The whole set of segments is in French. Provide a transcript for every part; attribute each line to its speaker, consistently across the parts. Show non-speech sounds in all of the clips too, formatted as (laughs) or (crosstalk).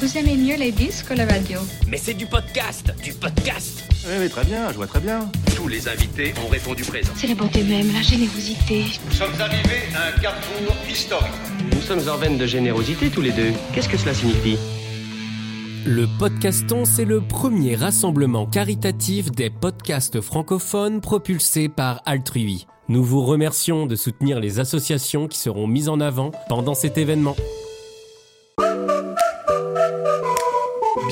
Speaker 1: Vous aimez mieux les disques ou la radio?
Speaker 2: Mais c'est du podcast, du podcast.
Speaker 3: Oui, oui, très bien, je vois très bien.
Speaker 2: Tous les invités ont répondu présent.
Speaker 4: C'est la bonté même, la générosité.
Speaker 5: Nous sommes arrivés à un carrefour historique.
Speaker 6: Nous sommes en veine de générosité tous les deux. Qu'est-ce que cela signifie?
Speaker 7: Le Podcaston, c'est le premier rassemblement caritatif des podcasts francophones propulsés par Altrui. Nous vous remercions de soutenir les associations qui seront mises en avant pendant cet événement.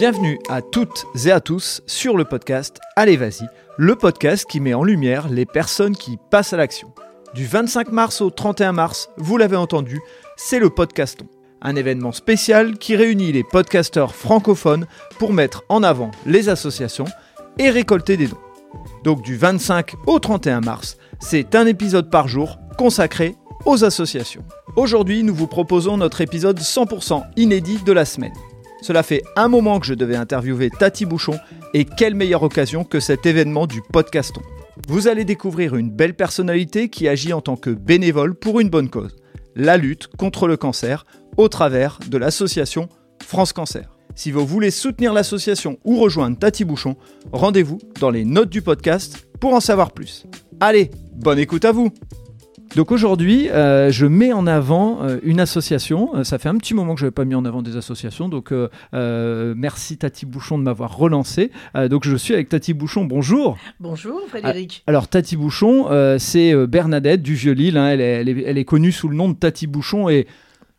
Speaker 8: Bienvenue à toutes et à tous sur le podcast Allez Vas-y, le podcast qui met en lumière les personnes qui passent à l'action. Du 25 mars au 31 mars, vous l'avez entendu, c'est le Podcaston. Un événement spécial qui réunit les podcasteurs francophones pour mettre en avant les associations et récolter des dons. Donc du 25 au 31 mars, c'est un épisode par jour consacré aux associations. Aujourd'hui, nous vous proposons notre épisode 100% inédit de la semaine. Cela fait un moment que je devais interviewer Tati Bouchon et quelle meilleure occasion que cet événement du podcaston. Vous allez découvrir une belle personnalité qui agit en tant que bénévole pour une bonne cause, la lutte contre le cancer au travers de l'association France Cancer. Si vous voulez soutenir l'association ou rejoindre Tati Bouchon, rendez-vous dans les notes du podcast pour en savoir plus. Allez, bonne écoute à vous donc aujourd'hui, euh, je mets en avant euh, une association. Euh, ça fait un petit moment que je n'avais pas mis en avant des associations. Donc merci Tati Bouchon de m'avoir relancé. donc je suis avec Tati Bouchon. Bonjour.
Speaker 9: Bonjour Frédéric.
Speaker 8: alors Tati Bouchon, c'est Bernadette du Vieux-Lille. Hein. elle, elle, elle, est, connue sous le nom de Tati Bouchon et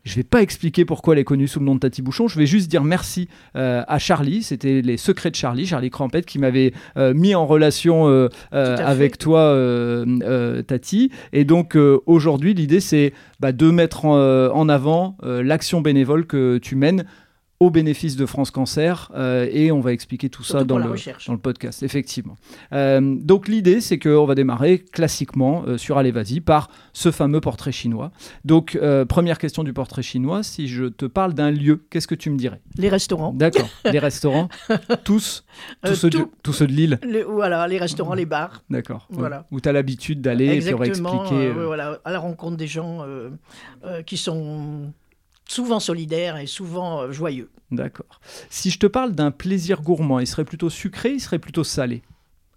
Speaker 8: je ne vais pas expliquer pourquoi elle est connue sous le nom de Tati Bouchon. Je vais juste dire merci euh, à Charlie. C'était les secrets de Charlie, Charlie Crampette, qui m'avait euh, mis en relation euh, avec toi, Tati. Et donc aujourd'hui, l'idée, c'est bah, de mettre en avant l'action bénévole que tu mènes au bénéfice de France Cancer euh, et on va expliquer tout ça dans le, dans le podcast, effectivement. Euh, donc l'idée, c'est qu'on va démarrer classiquement euh, sur Allez Vas-y par ce fameux portrait chinois. Donc première question du portrait chinois, si je te parle d'un lieu, qu'est-ce que tu me dirais?
Speaker 9: Les restaurants.
Speaker 8: D'accord, les (laughs) restaurants, tous, tous, ceux, de, tous ceux de Lille
Speaker 9: Voilà, les restaurants, les bars.
Speaker 8: D'accord, voilà. où tu as l'habitude d'aller et puis expliquer.
Speaker 9: voilà, à la rencontre des gens qui sont souvent solidaire et souvent euh, joyeux.
Speaker 8: D'accord. Si je te parle d'un plaisir gourmand, il serait plutôt sucré, il serait plutôt salé?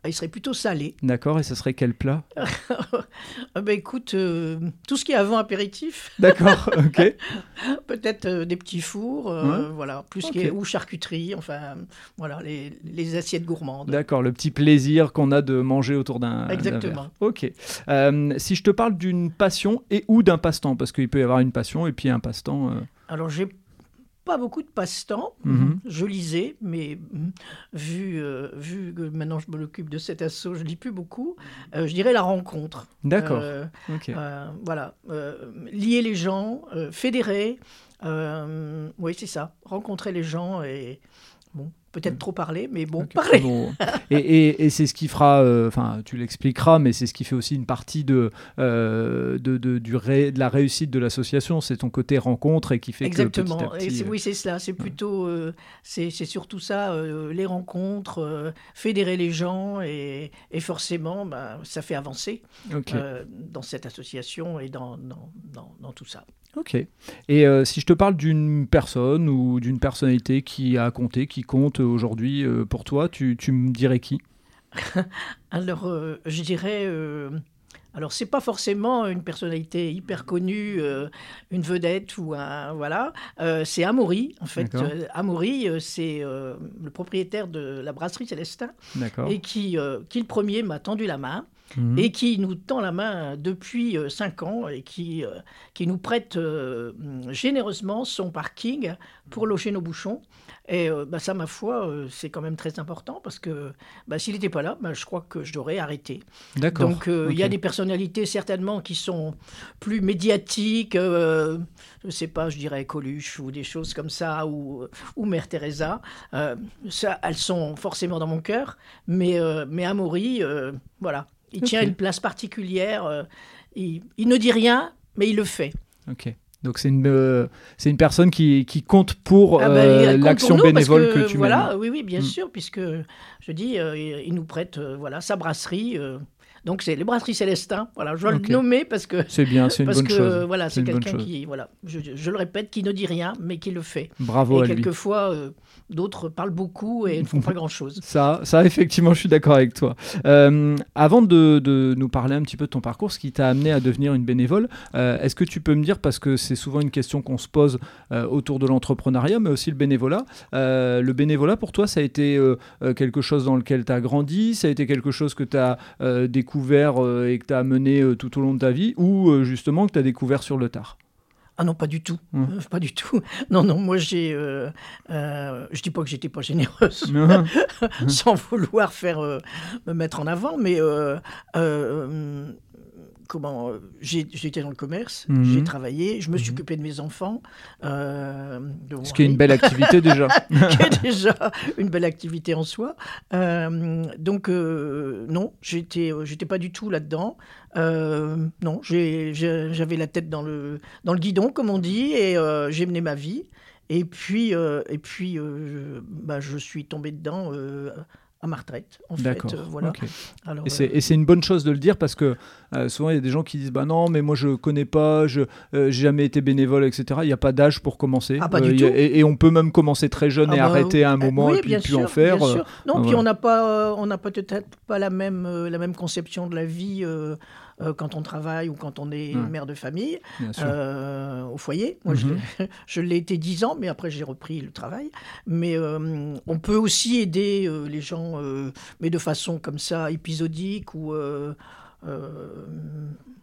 Speaker 9: Il serait plutôt salé.
Speaker 8: D'accord, et ce serait quel plat (laughs)
Speaker 9: ah ben Écoute, euh, tout ce qui est avant apéritif. (laughs)
Speaker 8: D'accord, ok.
Speaker 9: Peut-être euh, des petits fours, euh, voilà, plus qui est, ou charcuterie, enfin, voilà, les, assiettes gourmandes.
Speaker 8: D'accord, le petit plaisir qu'on a de manger autour d'un
Speaker 9: Exactement.
Speaker 8: Ok. si je te parle d'une passion et ou d'un passe-temps, parce qu'il peut y avoir une passion et puis un passe-temps.
Speaker 9: Alors j'ai pas beaucoup de passe-temps. Mhm. Je lisais, mais mm, vu, euh, vu que maintenant je me l'occupe de cet assaut, je lis plus beaucoup. Euh, je dirais la rencontre.
Speaker 8: D'accord.
Speaker 9: Euh, voilà. lier les gens, fédérer. oui, c'est ça. Rencontrer les gens et bon, peut-être trop parler, mais bon, parler.
Speaker 8: et, c'est ce qui fera, euh, enfin, tu l'expliqueras, mais c'est ce qui fait aussi une partie de, euh, de, de, du de la réussite de l'association. C'est ton côté rencontre et qui fait
Speaker 9: Exactement.
Speaker 8: que petit
Speaker 9: oui, c'est cela. C'est plutôt, euh, c'est surtout ça, les rencontres, fédérer les gens et, et forcément, bah, ça fait avancer dans cette association et dans, dans, dans, dans tout ça.
Speaker 8: Ok. Et euh, si je te parle d'une personne ou d'une personnalité qui a compté, qui compte aujourd'hui euh, pour toi, tu, tu, me dirais qui? (laughs)
Speaker 9: Alors, euh, je dirais. alors, c'est pas forcément une personnalité hyper connue, une vedette ou un. Voilà. c'est Amaury, en fait. Amaury, c'est le propriétaire de la brasserie Célestin. Et qui, qui, le premier, m'a tendu la main. Mhm. et qui nous tend la main depuis euh, cinq ans et qui, euh, qui nous prête euh, généreusement son parking pour loger nos bouchons. Et bah, ça, ma foi, c'est quand même très important parce que bah, s'il n'était pas là, bah, je crois que je l'aurais arrêté. Donc il y a des personnalités certainement qui sont plus médiatiques, je ne sais pas, je dirais Coluche ou des choses comme ça, ou, ou Mère Teresa. ça, elles sont forcément dans mon cœur, mais, mais Amaury, voilà, il tient une place particulière. Euh, il, ne dit rien, mais il le fait.
Speaker 8: Ok. Donc c'est une, euh, c'est une personne qui, qui compte pour ah bah, euh, l'action bénévole que, tu
Speaker 9: voilà, Oui, oui, bien mm. sûr, puisque je dis, il nous prête voilà, sa brasserie Donc c'est les brasseries Célestin. Voilà, je dois
Speaker 8: Ok.
Speaker 9: le nommer parce que
Speaker 8: C'est bien, c'est une
Speaker 9: parce
Speaker 8: bonne
Speaker 9: que
Speaker 8: chose.
Speaker 9: voilà, c'est quelqu'un qui voilà, je, je le répète, qui ne dit rien mais qui le fait.
Speaker 8: Bravo
Speaker 9: et
Speaker 8: à lui.
Speaker 9: quelquefois d'autres parlent beaucoup et ne font pas (laughs) grand chose.
Speaker 8: Ça, ça, effectivement, je suis d'accord avec toi. Euh, avant de, de nous parler un petit peu de ton parcours, ce qui t'a amené à devenir une bénévole, euh, est-ce que tu peux me dire, parce que c'est souvent une question qu'on se pose euh, autour de l'entrepreneuriat, mais aussi le bénévolat, le bénévolat pour toi, ça a été quelque chose dans lequel tu as grandi, ça a été quelque chose que tu as découvert et que tu as mené tout au long de ta vie, ou justement que tu as découvert sur le tard?
Speaker 9: Ah non, pas du tout.
Speaker 8: Hum.
Speaker 9: Euh, Pas du tout. (laughs) Non, non, moi j'ai. Euh, euh, je dis pas que j'étais pas généreuse, (laughs) (laughs) sans vouloir faire euh, me mettre en avant, mais comment euh, J'étais dans le commerce,
Speaker 8: Mhm.
Speaker 9: j'ai travaillé, je me suis
Speaker 8: Mhm.
Speaker 9: occupé de mes enfants. euh,
Speaker 8: Ce qui est une belle activité déjà. (laughs)
Speaker 9: qui est déjà une belle activité en soi. Euh, donc euh, non, j'étais j'étais pas du tout là-dedans. Non, j'avais la tête dans le dans le guidon, comme on dit, et j'ai mené ma vie. Et puis et puis je, bah, je suis tombé dedans. Euh, à ma retraite, en fait.
Speaker 8: D'accord.
Speaker 9: euh, voilà. Alors,
Speaker 8: Et
Speaker 9: euh,
Speaker 8: c'est, et c'est une bonne chose de le dire parce que euh, souvent il y a des gens qui disent bah non mais moi je connais pas, je euh, j'ai jamais été bénévole etc. Il n'y a pas d'âge pour commencer.
Speaker 9: Ah, pas du
Speaker 8: a-
Speaker 9: tout.
Speaker 8: et, et on peut même commencer très jeune
Speaker 9: Ah
Speaker 8: et
Speaker 9: bah,
Speaker 8: arrêter à un
Speaker 9: euh,
Speaker 8: moment
Speaker 9: oui,
Speaker 8: et puis
Speaker 9: sûr,
Speaker 8: en faire.
Speaker 9: bien
Speaker 8: euh,
Speaker 9: sûr. Non, puis
Speaker 8: voilà.
Speaker 9: on n'a pas, euh, on n'a peut-être pas la même, euh, la même conception de la vie euh, quand on travaille ou quand on est
Speaker 8: Ouais.
Speaker 9: mère de famille euh, au foyer. Moi, je
Speaker 8: Mhm.
Speaker 9: l'ai- (laughs) je l'ai été dix ans, mais après j'ai repris le travail. Mais euh, on peut aussi aider les gens, mais de façon comme ça épisodique ou euh,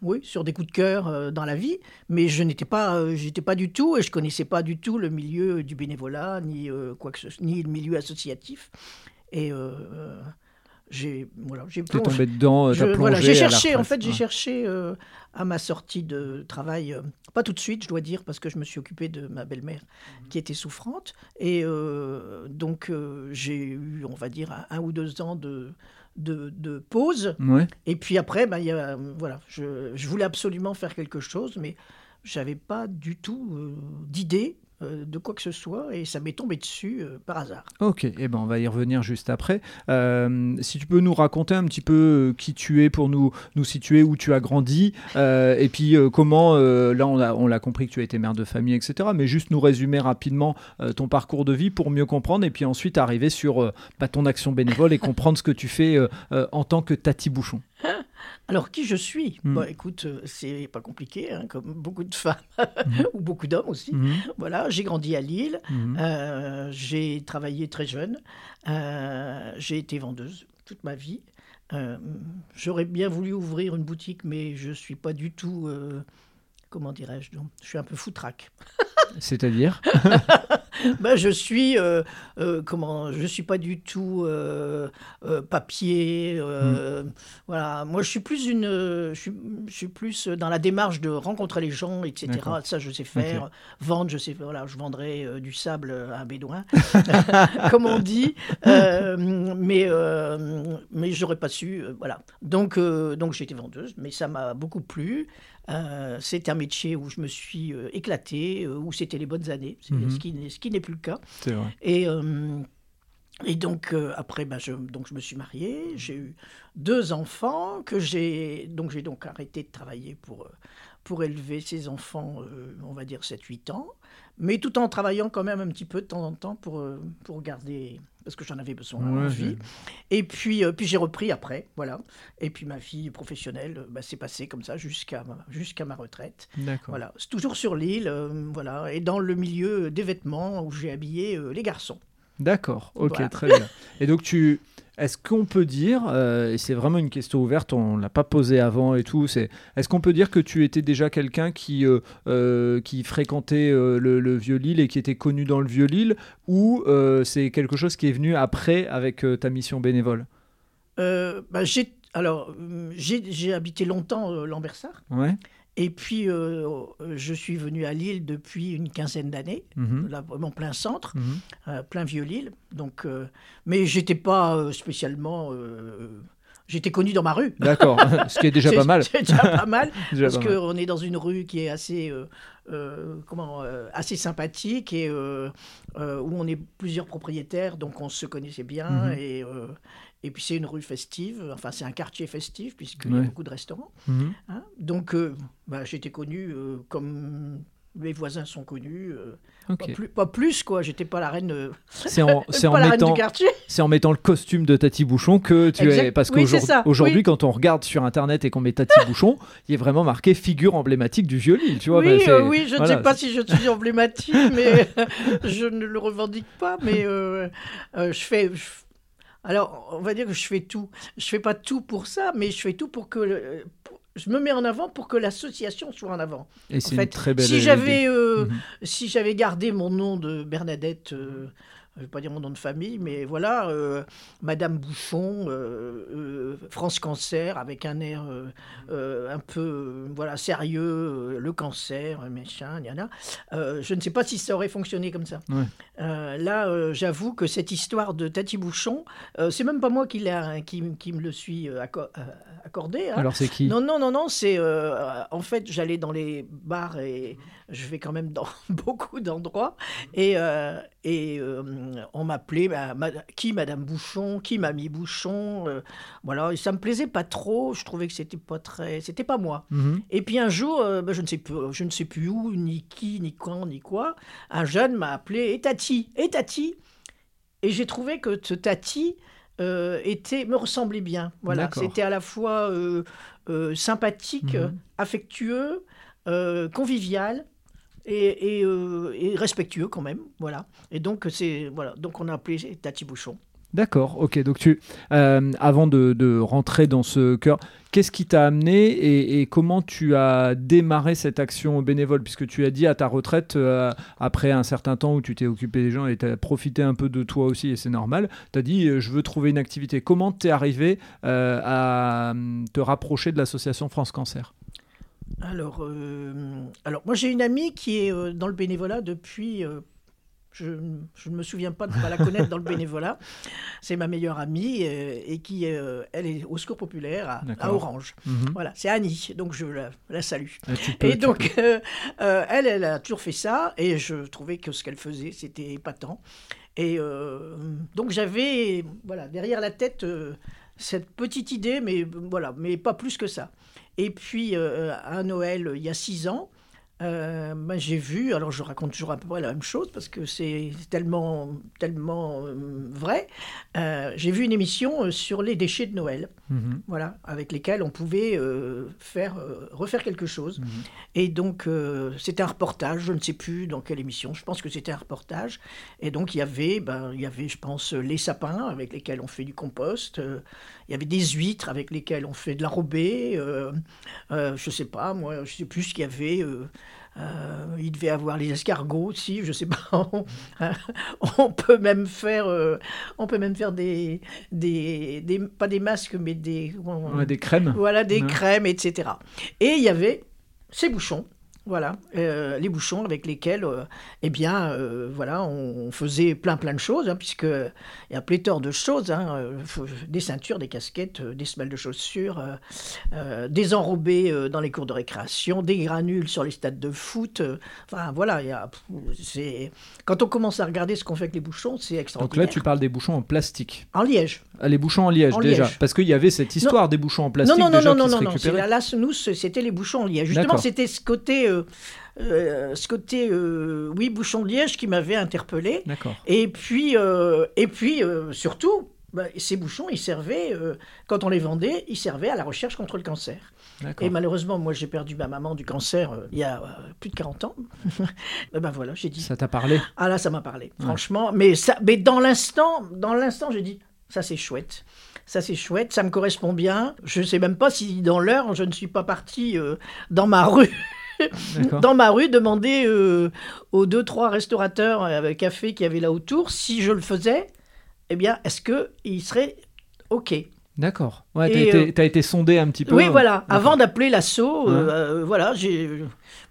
Speaker 9: oui, sur des coups de cœur euh, dans la vie, mais je n'étais pas, euh, j'étais pas du tout, et je connaissais pas du tout le milieu du bénévolat, ni quoi que ce, ni le milieu associatif. Et j'ai, voilà, j'ai
Speaker 8: tombé dedans, euh,
Speaker 9: Je- voilà, j'ai cherché, en fait, j'ai
Speaker 8: Ouais.
Speaker 9: cherché euh, à ma sortie de travail, euh, pas tout de suite, je dois dire, parce que je me suis occupé de ma belle-mère
Speaker 8: Mmh.
Speaker 9: qui était souffrante. Et euh, donc, euh, j'ai eu, on va dire, un, un ou deux ans de, de, de pause.
Speaker 8: Ouais.
Speaker 9: Et puis après, bah, il y a, voilà, je, je voulais absolument faire quelque chose, mais j'avais pas du tout euh, d'idée de quoi que ce soit, et ça m'est tombé dessus euh, par hasard.
Speaker 8: Ok, eh ben on va y revenir juste après. Euh, si tu peux nous raconter un petit peu euh, qui tu es pour nous, nous situer où tu as grandi, euh, et puis euh, comment, euh, là on a- on l'a compris que tu as été mère de famille, etc., mais juste nous résumer rapidement euh, ton parcours de vie pour mieux comprendre, et puis ensuite arriver sur euh, bah, ton action bénévole et comprendre ce que tu fais euh, euh, en tant que Tati Bouchon. (laughs)
Speaker 9: Alors, qui je suis?
Speaker 8: Hmm.
Speaker 9: Bah, Écoute, euh, c'est pas compliqué, hein, comme beaucoup de femmes,
Speaker 8: Mhm. (laughs)
Speaker 9: ou beaucoup d'hommes aussi.
Speaker 8: Mhm,
Speaker 9: Voilà, j'ai grandi à Lille,
Speaker 8: mhm.
Speaker 9: euh, j'ai travaillé très jeune, euh, j'ai été vendeuse toute ma vie. Euh, J'aurais bien voulu ouvrir une boutique, mais je suis pas du tout, comment dirais-je, donc, je suis un peu foutraque. (laughs)
Speaker 8: C'est-à-dire? (laughs) (laughs)
Speaker 9: Ben, je suis, euh, euh, comment, je suis pas du tout euh, papier. euh, Voilà, moi je suis plus une, je suis, je suis plus dans la démarche de rencontrer les gens, etc. Ça, je sais faire. Vendre, je sais. Voilà, je vendrai du sable à un bédouin, (laughs) (laughs) comme on dit. Mais mais j'aurais pas su. voilà. Donc donc été vendeuse, mais ça m'a beaucoup plu. Euh, c'est un métier où je me suis euh, éclatée, euh, où c'était les bonnes années,
Speaker 8: Mhm.
Speaker 9: ce qui n'est ce qui n'est plus le cas.
Speaker 8: C'est vrai.
Speaker 9: Et, euh, et donc, euh, après, bah, je, donc, je me suis mariée, j'ai eu deux enfants, que j'ai donc, j'ai donc arrêté de travailler pour, pour élever ces enfants, euh, on va dire 7-8 ans, mais tout en travaillant quand même un petit peu de temps en temps pour, pour garder, parce que j'en avais besoin,
Speaker 8: Ouais,
Speaker 9: envie. Et puis, euh, puis j'ai repris après, voilà. Et puis ma vie professionnelle euh, bah, s'est passée comme ça jusqu'à ma, jusqu'à ma retraite.
Speaker 8: D'accord.
Speaker 9: Voilà, c'est toujours sur l'île, euh, voilà, et dans le milieu des vêtements où j'ai habillé les garçons.
Speaker 8: D'accord, ok,
Speaker 9: Voilà.
Speaker 8: très bien. (laughs) Et donc tu, est-ce qu'on peut dire, euh, et c'est vraiment une question ouverte, on l'a pas posée avant et tout, c'est, est-ce qu'on peut dire que tu étais déjà quelqu'un qui, euh, euh, qui fréquentait le, le Vieux-Lille et qui était connu dans le Vieux-Lille, ou c'est quelque chose qui est venu après avec ta mission bénévole?
Speaker 9: Bah, j'ai, alors, j'ai, j'ai habité longtemps Lambersart,
Speaker 8: Ouais.
Speaker 9: Et puis euh, je suis venu à Lille depuis une quinzaine d'années,
Speaker 8: Mhm.
Speaker 9: là vraiment plein centre,
Speaker 8: Mhm.
Speaker 9: euh, plein vieux Lille. Donc, euh, mais j'étais pas euh, spécialement euh, J'étais connu dans ma rue.
Speaker 8: D'accord, (laughs) ce qui est déjà pas mal.
Speaker 9: C'est déjà pas mal. (laughs)
Speaker 8: Déjà
Speaker 9: parce qu'on est dans une rue qui est assez, euh, euh, comment, euh, assez sympathique et euh, euh, où on est plusieurs propriétaires, donc on se connaissait bien.
Speaker 8: Mhm.
Speaker 9: Et, euh, et puis c'est une rue festive, enfin c'est un quartier festif puisqu'il y a beaucoup de restaurants.
Speaker 8: Mhm.
Speaker 9: hein. Donc euh, bah, j'étais connu euh, comme mes voisins sont connus. euh, pas, plus, pas plus, quoi. J'étais pas la reine, euh,
Speaker 8: C'est en, (laughs) mettant,
Speaker 9: du quartier.
Speaker 8: c'est en mettant le costume de Tati Bouchon que tu es. Parce
Speaker 9: Oui, c'est ça,
Speaker 8: qu'aujourd'hui,
Speaker 9: oui.
Speaker 8: quand on regarde sur internet et qu'on met Tati (laughs) Bouchon, il est vraiment marqué figure emblématique du vieux-Lille. Tu vois,
Speaker 9: oui,
Speaker 8: bah,
Speaker 9: euh, oui, je ne sais pas si je suis emblématique, mais (laughs) je ne le revendique pas. Mais je fais. je- alors, on va dire que je fais tout. Je fais pas tout pour ça, mais je fais tout pour que. le- pour- je me mets en avant pour que l'association soit en avant.
Speaker 8: Et c'est une très belle
Speaker 9: si
Speaker 8: idée.
Speaker 9: j'avais euh,
Speaker 8: Mhm.
Speaker 9: si j'avais gardé mon nom de Bernadette, euh, je vais pas dire mon nom de famille, mais voilà, euh, Madame Bouchon, euh, euh, France Cancer, avec un air un peu voilà sérieux, le cancer, machin, y en a. Euh, je ne sais pas si ça aurait fonctionné comme ça.
Speaker 8: Ouais.
Speaker 9: Là, j'avoue que cette histoire de Tati Bouchon, c'est même pas moi qui, l'a- qui, qui me le suis acco- accordé. hein.
Speaker 8: Alors c'est qui?
Speaker 9: Non, non, non, non, c'est... en fait, j'allais dans les bars et je vais quand même dans (laughs) beaucoup d'endroits. Et, et euh, on m'appelait bah, ma- qui Madame Bouchon, qui Mamie Bouchon. euh, voilà, et ça me plaisait pas trop. Je trouvais que c'était pas très... C'était pas moi.
Speaker 8: Mhm.
Speaker 9: Et puis un jour, euh, bah, je, ne sais plus, je ne sais plus où, ni qui, ni quand, ni quoi, un jeune m'a appelé Et Tati Et Tati? Et j'ai trouvé que ce Tati euh, était, me ressemblait bien. Voilà. C'était à la fois euh, euh, sympathique,
Speaker 8: Mhm.
Speaker 9: euh, affectueux, convivial. Euh, et respectueux quand même, voilà. Et donc voilà, donc on a appelé Tati Bouchon.
Speaker 8: D'accord, ok. Donc tu, euh, avant de, rentrer dans ce cœur, qu'est-ce qui t'a amené et, comment tu as démarré cette action bénévole? Puisque tu as dit à ta retraite, euh, après un certain temps où tu t'es occupé des gens et tu as profité un peu de toi aussi, et c'est normal, tu as dit je veux trouver une activité. Comment t'es arrivé à te rapprocher de l'association France Cancer?
Speaker 9: Alors, euh, alors moi j'ai une amie qui est euh, dans le bénévolat depuis. euh, je, je ne me souviens pas de pas la connaître dans le bénévolat. (laughs) C'est ma meilleure amie et qui, elle est au Secours populaire à, Orange.
Speaker 8: Mhm.
Speaker 9: Voilà, c'est Annie, donc je la, la salue.
Speaker 8: Peux-
Speaker 9: Et donc, elle, elle a toujours fait ça, et je trouvais que ce qu'elle faisait, c'était épatant. Et donc, j'avais, voilà, derrière la tête, cette petite idée, mais voilà, mais pas plus que ça. Et puis, euh, à Noël, il y a six ans, euh, ben, j'ai vu, alors je raconte toujours à peu près la même chose parce que c'est tellement, tellement euh, vrai. Euh, j'ai vu une émission sur les déchets de Noël
Speaker 8: Mhm.
Speaker 9: voilà, avec lesquels on pouvait faire, refaire quelque chose.
Speaker 8: Mhm.
Speaker 9: Et donc, c'était un reportage, je ne sais plus dans quelle émission, je pense que c'était un reportage. Et donc, il y avait, ben, il y avait, je pense, les sapins avec lesquels on fait du compost, il y avait des huîtres avec lesquelles on fait de euh, euh, je ne sais pas, moi, je sais plus ce qu'il y avait. Euh, il devait avoir les escargots aussi, je sais pas. (laughs) On, on peut même faire, euh, on peut même faire des, des, des- pas des masques, mais des,
Speaker 8: Ouais, des crèmes
Speaker 9: voilà, des
Speaker 8: Ouais.
Speaker 9: crèmes, etc. Et il y avait ces bouchons, voilà, euh, les bouchons avec lesquels, euh, eh bien, euh, voilà, on, on faisait plein plein de choses, hein, puisque il y a pléthore de choses, hein, des ceintures, des casquettes, des semelles de chaussures, des enrobés dans les cours de récréation, des granules sur les stades de foot. enfin, voilà, il y a, c'est quand on commence à regarder ce qu'on fait avec les bouchons, c'est
Speaker 8: Donc
Speaker 9: extraordinaire.
Speaker 8: là, tu parles des bouchons en plastique.
Speaker 9: En liège.
Speaker 8: Ah, les bouchons en liège
Speaker 9: En
Speaker 8: déjà.
Speaker 9: liège.
Speaker 8: Parce qu'il y avait cette histoire des bouchons en plastique
Speaker 9: non, non,
Speaker 8: déjà
Speaker 9: non, non,
Speaker 8: qui se
Speaker 9: non, là, nous, c'était les bouchons en liège. Justement, c'était ce côté, euh, euh, ce côté, euh, oui, bouchon de liège qui m'avait interpellé.
Speaker 8: D'accord.
Speaker 9: Et puis, euh, et puis surtout, bah, ces bouchons, ils servaient, quand on les vendait, ils servaient à la recherche contre le cancer.
Speaker 8: D'accord.
Speaker 9: Et malheureusement, moi, j'ai perdu ma maman du cancer euh, il y a euh, plus de 40 ans. (laughs) Ben voilà, j'ai dit,
Speaker 8: Ça t'a parlé?
Speaker 9: Ah là, ça m'a parlé, franchement. Mais, ça, mais dans l'instant, dans l'instant, j'ai dit, ça c'est chouette. Ça c'est chouette, ça me correspond bien. Je ne sais même pas si dans l'heure, je ne suis pas partie euh, dans ma (laughs) rue. Dans ma rue, demander euh, aux deux trois restaurateurs avec café qu'il y avait là autour si je le faisais, eh bien, est-ce que il serait ok?
Speaker 8: D'accord. Ouais, t'as été,
Speaker 9: euh,
Speaker 8: été sondé un petit peu.
Speaker 9: Oui,
Speaker 8: euh,
Speaker 9: voilà.
Speaker 8: d'accord.
Speaker 9: Avant d'appeler l'assaut, euh, euh, voilà, j'ai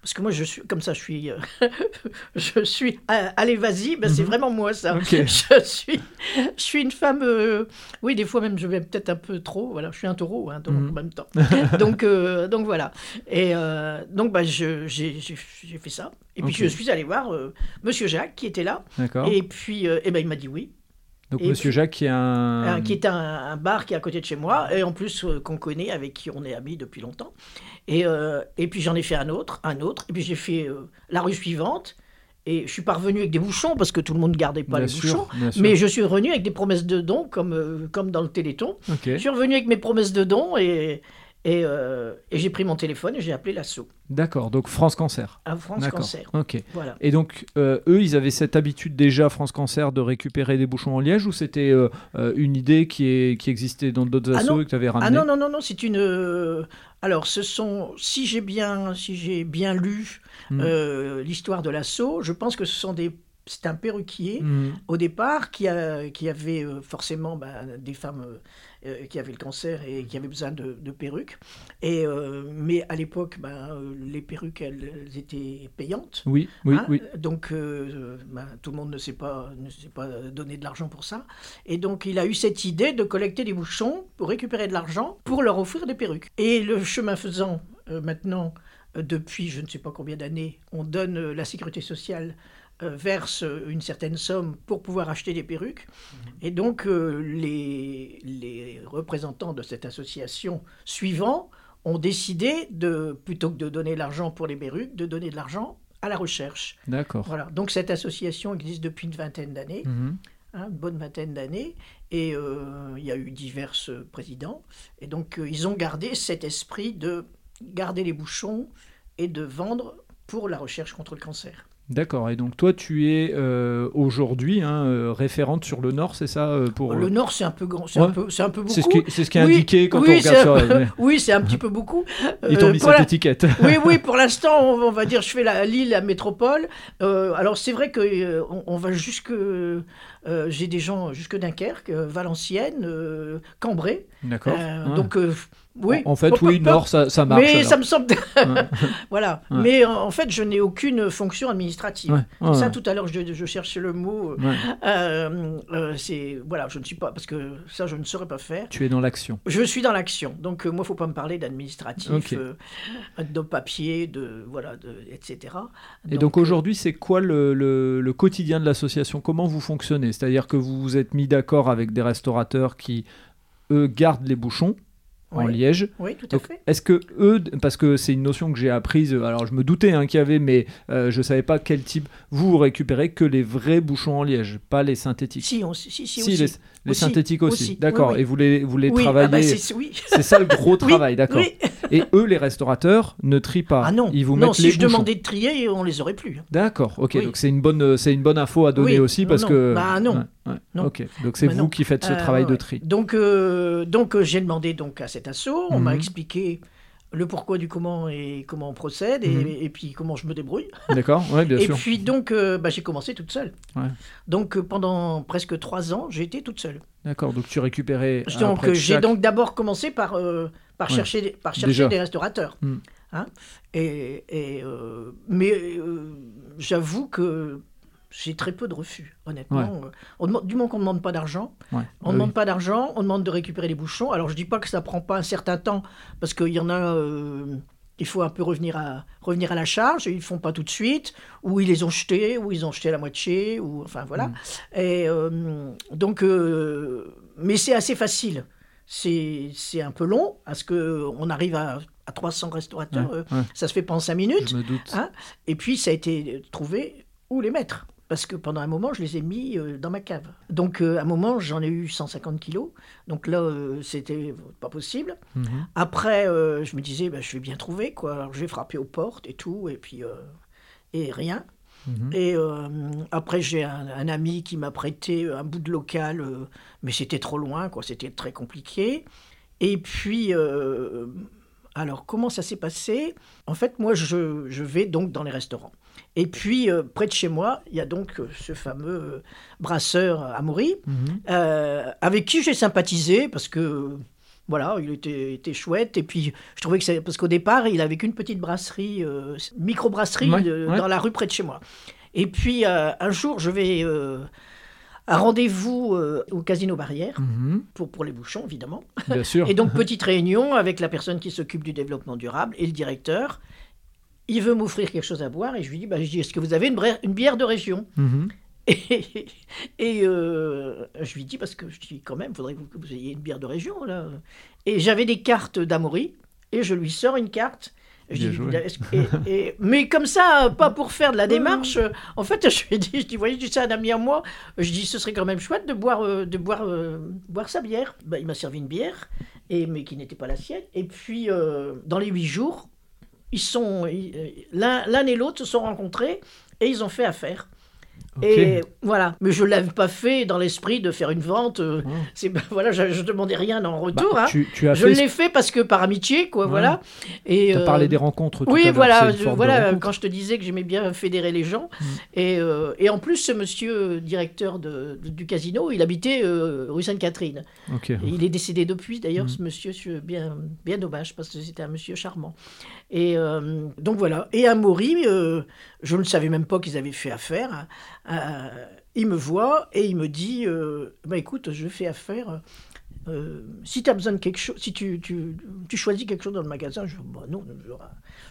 Speaker 9: parce que moi je suis comme ça, je suis, euh, (laughs) je suis. euh, allez, vas-y, ben, c'est
Speaker 8: Mhm.
Speaker 9: vraiment moi ça. (laughs) Je suis, je suis une femme. euh, oui, des fois même je vais peut-être un peu trop. Voilà, je suis un taureau, hein, donc,
Speaker 8: Mhm.
Speaker 9: en même temps. (laughs) donc, euh, donc voilà. Et donc bah, je- j'ai fait ça. Et puis je suis allé voir Monsieur Jacques qui était là. Et puis, eh ben il m'a dit oui.
Speaker 8: Donc,
Speaker 9: et
Speaker 8: Monsieur
Speaker 9: puis-
Speaker 8: Jacques, qui est un.
Speaker 9: Un- qui est un, un bar qui est à côté de chez moi, et en plus euh, qu'on connaît, avec qui on est amis depuis longtemps. Et, euh, et puis j'en ai fait un autre, un autre, et puis j'ai fait euh, la rue suivante, et je suis pas revenu avec des bouchons, parce que tout le monde ne gardait pas
Speaker 8: Bien
Speaker 9: les
Speaker 8: sûr,
Speaker 9: bouchons, mais je suis revenu avec des promesses de dons, comme, comme dans le Téléthon. Je suis revenu avec mes promesses de dons, et, et, euh, et j'ai pris mon téléphone et j'ai appelé l'assaut
Speaker 8: D'accord. Donc France Cancer.
Speaker 9: à France. Cancer.
Speaker 8: Ok.
Speaker 9: Voilà.
Speaker 8: Et donc, euh, eux, ils avaient cette habitude déjà, France Cancer, de récupérer des bouchons en liège ou c'était euh, une idée qui, est, qui existait dans d'autres
Speaker 9: Ah
Speaker 8: assos
Speaker 9: non.
Speaker 8: et que tu avais
Speaker 9: Ah
Speaker 8: ramené
Speaker 9: non, non, non, non, c'est une. Alors, ce sont. Si j'ai bien, si j'ai bien lu
Speaker 8: Mm.
Speaker 9: euh, l'histoire de l'assaut, je pense que ce sont des. C'est un perruquier
Speaker 8: Mhm.
Speaker 9: au départ qui, a, qui avait forcément ben, des femmes qui avaient le cancer et qui avaient besoin de, de perruques. Et, euh, mais à l'époque, ben, euh, les perruques, elles, elles étaient payantes.
Speaker 8: Oui, oui,
Speaker 9: Hein,
Speaker 8: oui.
Speaker 9: Donc, euh, ben, tout le monde ne sait pas, ne sait pas donner de l'argent pour ça. Et donc, il a eu cette idée de collecter des bouchons pour récupérer de l'argent pour leur offrir des perruques. Et le chemin faisant, euh, maintenant, euh, depuis je ne sais pas combien d'années, on donne euh, la sécurité sociale euh, verse euh, une certaine somme pour pouvoir acheter des perruques. Et donc, euh, les, les représentants de cette association suivant ont décidé de, plutôt que de donner l'argent pour les perruques, de donner de l'argent à la recherche.
Speaker 8: D'accord.
Speaker 9: Voilà. Donc cette association existe depuis une vingtaine d'années,
Speaker 8: Mhm.
Speaker 9: hein, une bonne vingtaine d'années, et euh, il y a eu divers euh, présidents. Et donc euh, ils ont gardé cet esprit de garder les bouchons et de vendre pour la recherche contre le cancer.
Speaker 8: D'accord. Et donc, toi, tu es euh, aujourd'hui hein, euh, référente sur le Nord, c'est ça euh, pour,
Speaker 9: Le Nord, c'est un peu grand, c'est
Speaker 8: Ouais.
Speaker 9: un peu, c'est un peu beaucoup.
Speaker 8: C'est ce qui, c'est ce qui est
Speaker 9: Oui,
Speaker 8: indiqué quand
Speaker 9: oui,
Speaker 8: on regarde
Speaker 9: peu- (laughs) oui, c'est un petit peu beaucoup.
Speaker 8: Ils t'ont mis cette
Speaker 9: la-
Speaker 8: étiquette. (laughs)
Speaker 9: oui, oui, pour l'instant, on, on va dire, je fais la, l'île, la métropole. Alors, c'est vrai qu'on on, on va jusque. J'ai des gens jusque Dunkerque, Valenciennes, Cambrai.
Speaker 8: D'accord. Ouais.
Speaker 9: Donc, oui.
Speaker 8: En en fait, oui,
Speaker 9: peu-
Speaker 8: Nord, ça, ça marche.
Speaker 9: Mais
Speaker 8: alors.
Speaker 9: ça me semble. (laughs) Voilà.
Speaker 8: Ouais.
Speaker 9: Mais en en fait, je n'ai aucune fonction administrative.
Speaker 8: Ouais, ouais,
Speaker 9: Ça, tout à l'heure, je, je cherchais le mot. euh, euh, euh, c'est voilà, je ne suis pas parce que ça, je ne saurais pas faire.
Speaker 8: Tu es dans l'action.
Speaker 9: Je suis dans l'action, donc euh, moi, faut pas me parler d'administratif, euh, de papier, de voilà, de, etc.
Speaker 8: Et donc
Speaker 9: euh,
Speaker 8: aujourd'hui, c'est quoi le, le- le quotidien de l'association? Comment vous fonctionnez? C'est-à-dire que vous vous êtes mis d'accord avec des restaurateurs qui, eux, gardent les bouchons en
Speaker 9: Ouais.
Speaker 8: liège.
Speaker 9: Oui, tout à
Speaker 8: Donc,
Speaker 9: fait.
Speaker 8: est-ce que eux, parce que c'est une notion que j'ai apprise, alors je me doutais hein, qu'il y avait, mais euh, je savais pas quel type. Vous, vous récupérez que les vrais bouchons en liège, pas les synthétiques.
Speaker 9: Si, on, si, si,
Speaker 8: Si,
Speaker 9: aussi.
Speaker 8: les, les
Speaker 9: Aussi,
Speaker 8: synthétiques aussi.
Speaker 9: aussi.
Speaker 8: D'accord.
Speaker 9: Oui, oui.
Speaker 8: Et vous les, vous les
Speaker 9: oui, ah
Speaker 8: travaillez.
Speaker 9: bah, c'est, oui.
Speaker 8: c'est ça le gros (laughs) travail, d'accord. Et eux, les restaurateurs, ne trient pas.
Speaker 9: Ah non,
Speaker 8: Ils vous
Speaker 9: non
Speaker 8: mettent
Speaker 9: si
Speaker 8: les
Speaker 9: je
Speaker 8: bouchons.
Speaker 9: demandais de trier, on les aurait plus.
Speaker 8: D'accord, ok, donc c'est une bonne, c'est une bonne info à donner aussi parce
Speaker 9: non.
Speaker 8: que.
Speaker 9: Bah, non.
Speaker 8: Ouais, ouais,
Speaker 9: Non.
Speaker 8: Ok, donc c'est
Speaker 9: Bah,
Speaker 8: vous qui faites ce
Speaker 9: Euh,
Speaker 8: travail de tri.
Speaker 9: Donc, euh, donc euh, j'ai demandé donc à cet assaut, on m'a
Speaker 8: Mhm.
Speaker 9: expliqué le pourquoi du comment et comment on procède et,
Speaker 8: Mhm.
Speaker 9: et puis comment je me débrouille.
Speaker 8: D'accord, ouais, bien (laughs)
Speaker 9: et
Speaker 8: sûr.
Speaker 9: puis donc euh, bah, j'ai commencé toute seule.
Speaker 8: Ouais.
Speaker 9: Donc euh, pendant presque trois ans, j'ai été toute seule.
Speaker 8: D'accord, donc tu récupérais.
Speaker 9: Donc euh, j'ai
Speaker 8: chaque-
Speaker 9: donc d'abord commencé par, euh, par
Speaker 8: Ouais.
Speaker 9: chercher, des- par chercher
Speaker 8: Déjà.
Speaker 9: des restaurateurs.
Speaker 8: Mm.
Speaker 9: Hein et, et, mais j'avoue que j'ai très peu de refus, honnêtement. Euh, On demande, du moment qu'on ne demande pas d'argent,
Speaker 8: Ouais,
Speaker 9: on
Speaker 8: ah
Speaker 9: ne demande
Speaker 8: oui.
Speaker 9: pas d'argent, on demande de récupérer les bouchons. Alors je dis pas que ça prend pas un certain temps, parce qu'il y en a, euh, il faut un peu revenir à, revenir à la charge, ils le font pas tout de suite, ou ils les ont jetés, ou ils ont jeté à la moitié, ou enfin voilà.
Speaker 8: Mm.
Speaker 9: Et euh, donc, euh, mais c'est assez facile. C'est un peu long, parce que on arrive à, à 300 restaurateurs,
Speaker 8: Ouais, ouais.
Speaker 9: ça se fait pas en 5 minutes.
Speaker 8: Je me doute.
Speaker 9: Hein et puis, ça a été trouvé où les mettre. Parce que pendant un moment, je les ai mis euh, dans ma cave. Donc, euh, à un moment, j'en ai eu 150 kilos. Donc là, euh, c'était pas possible.
Speaker 8: Mhm.
Speaker 9: Après, euh, je me disais, bah, je vais bien trouver, quoi. Alors, j'ai frappé aux portes et tout, et puis... et rien.
Speaker 8: Mhm.
Speaker 9: Et après, j'ai un, un ami qui m'a prêté un bout de local, mais c'était trop loin, quoi. C'était très compliqué. Et puis, alors, comment ça s'est passé? En fait, moi, je, je vais donc dans les restaurants. Et puis, euh, près de chez moi, il y a donc euh, ce fameux euh, brasseur Amaury,
Speaker 8: Mhm.
Speaker 9: euh, avec qui j'ai sympathisé, parce que Voilà, il était, était chouette. Et puis, je trouvais que c'est. Parce qu'au départ, il avait qu'une petite brasserie, micro-brasserie,
Speaker 8: Ouais, ouais.
Speaker 9: dans la rue près de chez moi. Et puis, un jour, je vais à rendez-vous euh, au Casino Barrière,
Speaker 8: Mhm,
Speaker 9: pour, pour les bouchons, évidemment.
Speaker 8: Bien sûr.
Speaker 9: Et donc, petite réunion avec la personne qui s'occupe du développement durable et le directeur. Il veut m'offrir quelque chose à boire et je lui dis, bah, je dis est-ce que vous avez une, une bière de région
Speaker 8: Mhm.
Speaker 9: Et, et, euh, je lui dis, parce que je dis quand même, il faudrait que vous, que vous ayez une bière de région. là. Et j'avais des cartes d'Amaury et je lui sors une carte.
Speaker 8: Bien joué.
Speaker 9: et- et- mais comme ça, pas pour faire de la démarche. euh, En fait, (laughs) je lui ai dit, je dis, voyez, je dis ça à un ami à moi. Je dis, ce serait quand même chouette de boire, euh, de boire, euh, boire sa bière. Ben, il m'a servi une bière, et, mais qui n'était pas la sienne. Et puis, euh, dans les huit jours, ils sont, l'un et l'autre se sont rencontrés et ils ont fait affaire. Et voilà. Mais je ne l'avais pas fait dans l'esprit de faire une vente. euh. C'est ben, voilà, je, ne demandais rien en
Speaker 8: Bah,
Speaker 9: retour. hein.
Speaker 8: tu, tu as
Speaker 9: Je
Speaker 8: fait.
Speaker 9: l'ai fait parce que par amitié, quoi.
Speaker 8: Ouais.
Speaker 9: Voilà. Et
Speaker 8: Tu as
Speaker 9: euh,
Speaker 8: parlé des rencontres tout à
Speaker 9: oui,
Speaker 8: l'heure,
Speaker 9: voilà, je- voilà quand je te disais que j'aimais bien fédérer les gens.
Speaker 8: Mm.
Speaker 9: Et, euh, et en plus, ce monsieur euh, directeur de- de- du casino, il habitait euh, rue Sainte-Catherine. Il est décédé depuis, d'ailleurs,
Speaker 8: Mm.
Speaker 9: ce monsieur, bien, bien dommage, parce que c'était un monsieur charmant. Et euh, donc voilà. Et à Maury, euh, je ne savais même pas qu'ils avaient fait affaire. Euh, il me voit et il me dit euh, bah, écoute, je fais affaire. euh, si tu as besoin de quelque chose, si tu, tu, tu choisis quelque chose dans le magasin, je dis bah, non,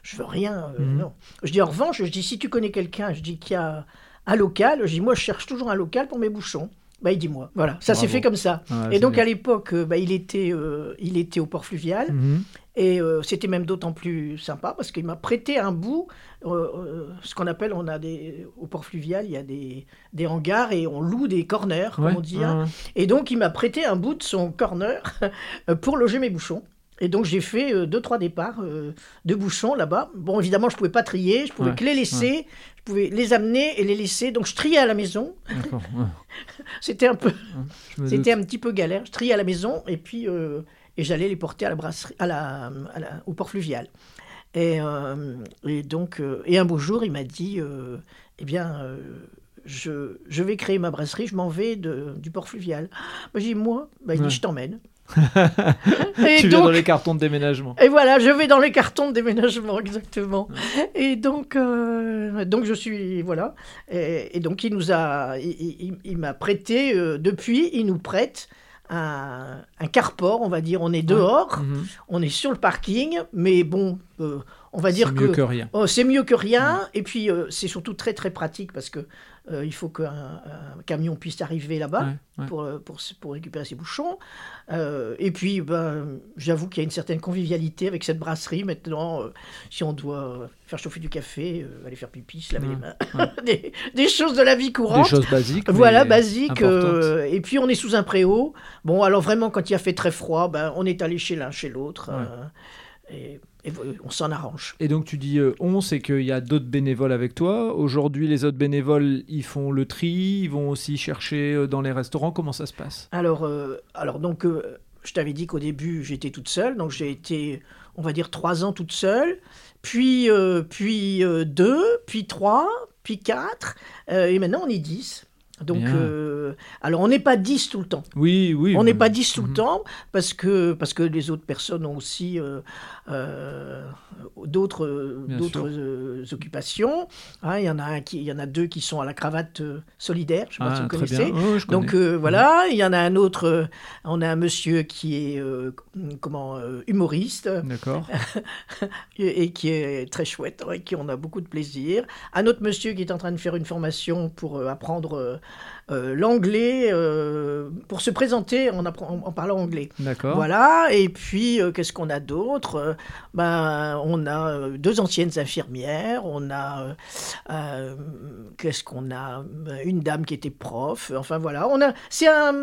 Speaker 9: je, veux rien.
Speaker 8: Mhm.
Speaker 9: non. Je dis en revanche, je dis si tu connais quelqu'un, je dis qu'il y a un local, je dis moi je cherche toujours un local pour mes bouchons. Bah, il dit moi. Voilà, ça s'est fait comme ça.
Speaker 8: Ah,
Speaker 9: Et donc
Speaker 8: bien.
Speaker 9: à l'époque, euh, bah, il, était, euh, il était au port fluvial
Speaker 8: Mhm.
Speaker 9: et euh, c'était même d'autant plus sympa parce qu'il m'a prêté un bout, euh, ce qu'on appelle, on a des, au port fluvial, il y a des, des hangars et on loue des corners,
Speaker 8: Ouais,
Speaker 9: comme on dit. hein.
Speaker 8: ouais.
Speaker 9: Et donc il m'a prêté un bout de son corner (laughs) pour loger mes bouchons. Et donc j'ai fait euh, deux, trois départs euh, de bouchons là-bas. Bon, évidemment, je pouvais pas trier, je pouvais
Speaker 8: Ouais,
Speaker 9: que les laisser, je pouvais les amener et les laisser. Donc je triais à la maison.
Speaker 8: Ouais. (laughs)
Speaker 9: C'était un peu, c'était un petit peu galère. Je triais à la maison et puis euh, et j'allais les porter à la brasserie, à la, à la- au port fluvial. Et, euh, et donc euh, et un beau jour, il m'a dit, eh bien, je, je vais créer ma brasserie, je m'en vais de, du port fluvial. Bah, j'ai dit moi, bah, il dit je t'emmène. (laughs)
Speaker 8: Tu
Speaker 9: et
Speaker 8: viens dans
Speaker 9: donc
Speaker 8: les cartons de déménagement.
Speaker 9: et voilà, je vais dans les cartons de déménagement, exactement. Et donc, euh, donc je suis, voilà. Et, et donc, il nous a, il, il- il m'a prêté, euh, depuis, il nous prête un, un carport, on va dire. On est dehors,
Speaker 8: Mhm.
Speaker 9: on est sur le parking, mais bon, euh, on va dire
Speaker 8: C'est
Speaker 9: que.
Speaker 8: mieux que rien.
Speaker 9: Oh, c'est mieux que rien, et puis euh, c'est surtout très très pratique parce que euh, il faut qu'un un camion puisse arriver là-bas
Speaker 8: Ouais, ouais.
Speaker 9: pour, euh, pour, pour récupérer ses bouchons. Euh, et puis, ben, j'avoue qu'il y a une certaine convivialité avec cette brasserie maintenant. euh, si on doit faire chauffer du café, euh, aller faire pipi, se laver
Speaker 8: Ouais,
Speaker 9: les mains, (laughs) des, des choses de la vie
Speaker 8: Des
Speaker 9: courante.
Speaker 8: choses basiques.
Speaker 9: Voilà, basique.
Speaker 8: importantes.
Speaker 9: euh, et puis on est sous un préau. Bon, alors vraiment, quand il a fait très froid, ben, on est allé chez l'un, chez l'autre.
Speaker 8: Ouais.
Speaker 9: euh, et, et on s'en arrange.
Speaker 8: Et donc tu dis euh, on, c'est qu'il y a d'autres bénévoles avec toi. Aujourd'hui, les autres bénévoles, ils font le tri, ils vont aussi chercher euh, dans les restaurants. Comment ça se passe?
Speaker 9: Alors, euh, alors donc, euh, je t'avais dit qu'au début, j'étais toute seule. Donc, j'ai été, on va dire, trois ans toute seule. Puis, puis deux, puis trois, puis quatre. et maintenant, on est dix. Donc, euh, alors, on n'est pas dix tout le temps.
Speaker 8: Oui, oui.
Speaker 9: On n'est pas 10 tout le
Speaker 8: Mhm.
Speaker 9: temps parce que, parce que les autres personnes ont aussi euh, euh, d'autres occupations. Hein, Il y en a un qui, y en a deux qui sont à la cravate solidaire. Je sais pas
Speaker 8: Ah,
Speaker 9: si vous connaissez.
Speaker 8: je.
Speaker 9: Donc voilà, il y en a un autre, on a un monsieur qui est comment humoriste
Speaker 8: D'accord. (laughs)
Speaker 9: et, qui est très chouette, avec qui on a beaucoup de plaisir. Un autre monsieur qui est en train de faire une formation pour apprendre euh, l'anglais, euh, pour se présenter en, parlant anglais.
Speaker 8: D'accord.
Speaker 9: Voilà, et puis euh, qu'est-ce qu'on a d'autre? Ben, On a deux anciennes infirmières, on a. qu'est-ce qu'on a? Une dame qui était prof, enfin voilà. On a, c'est un,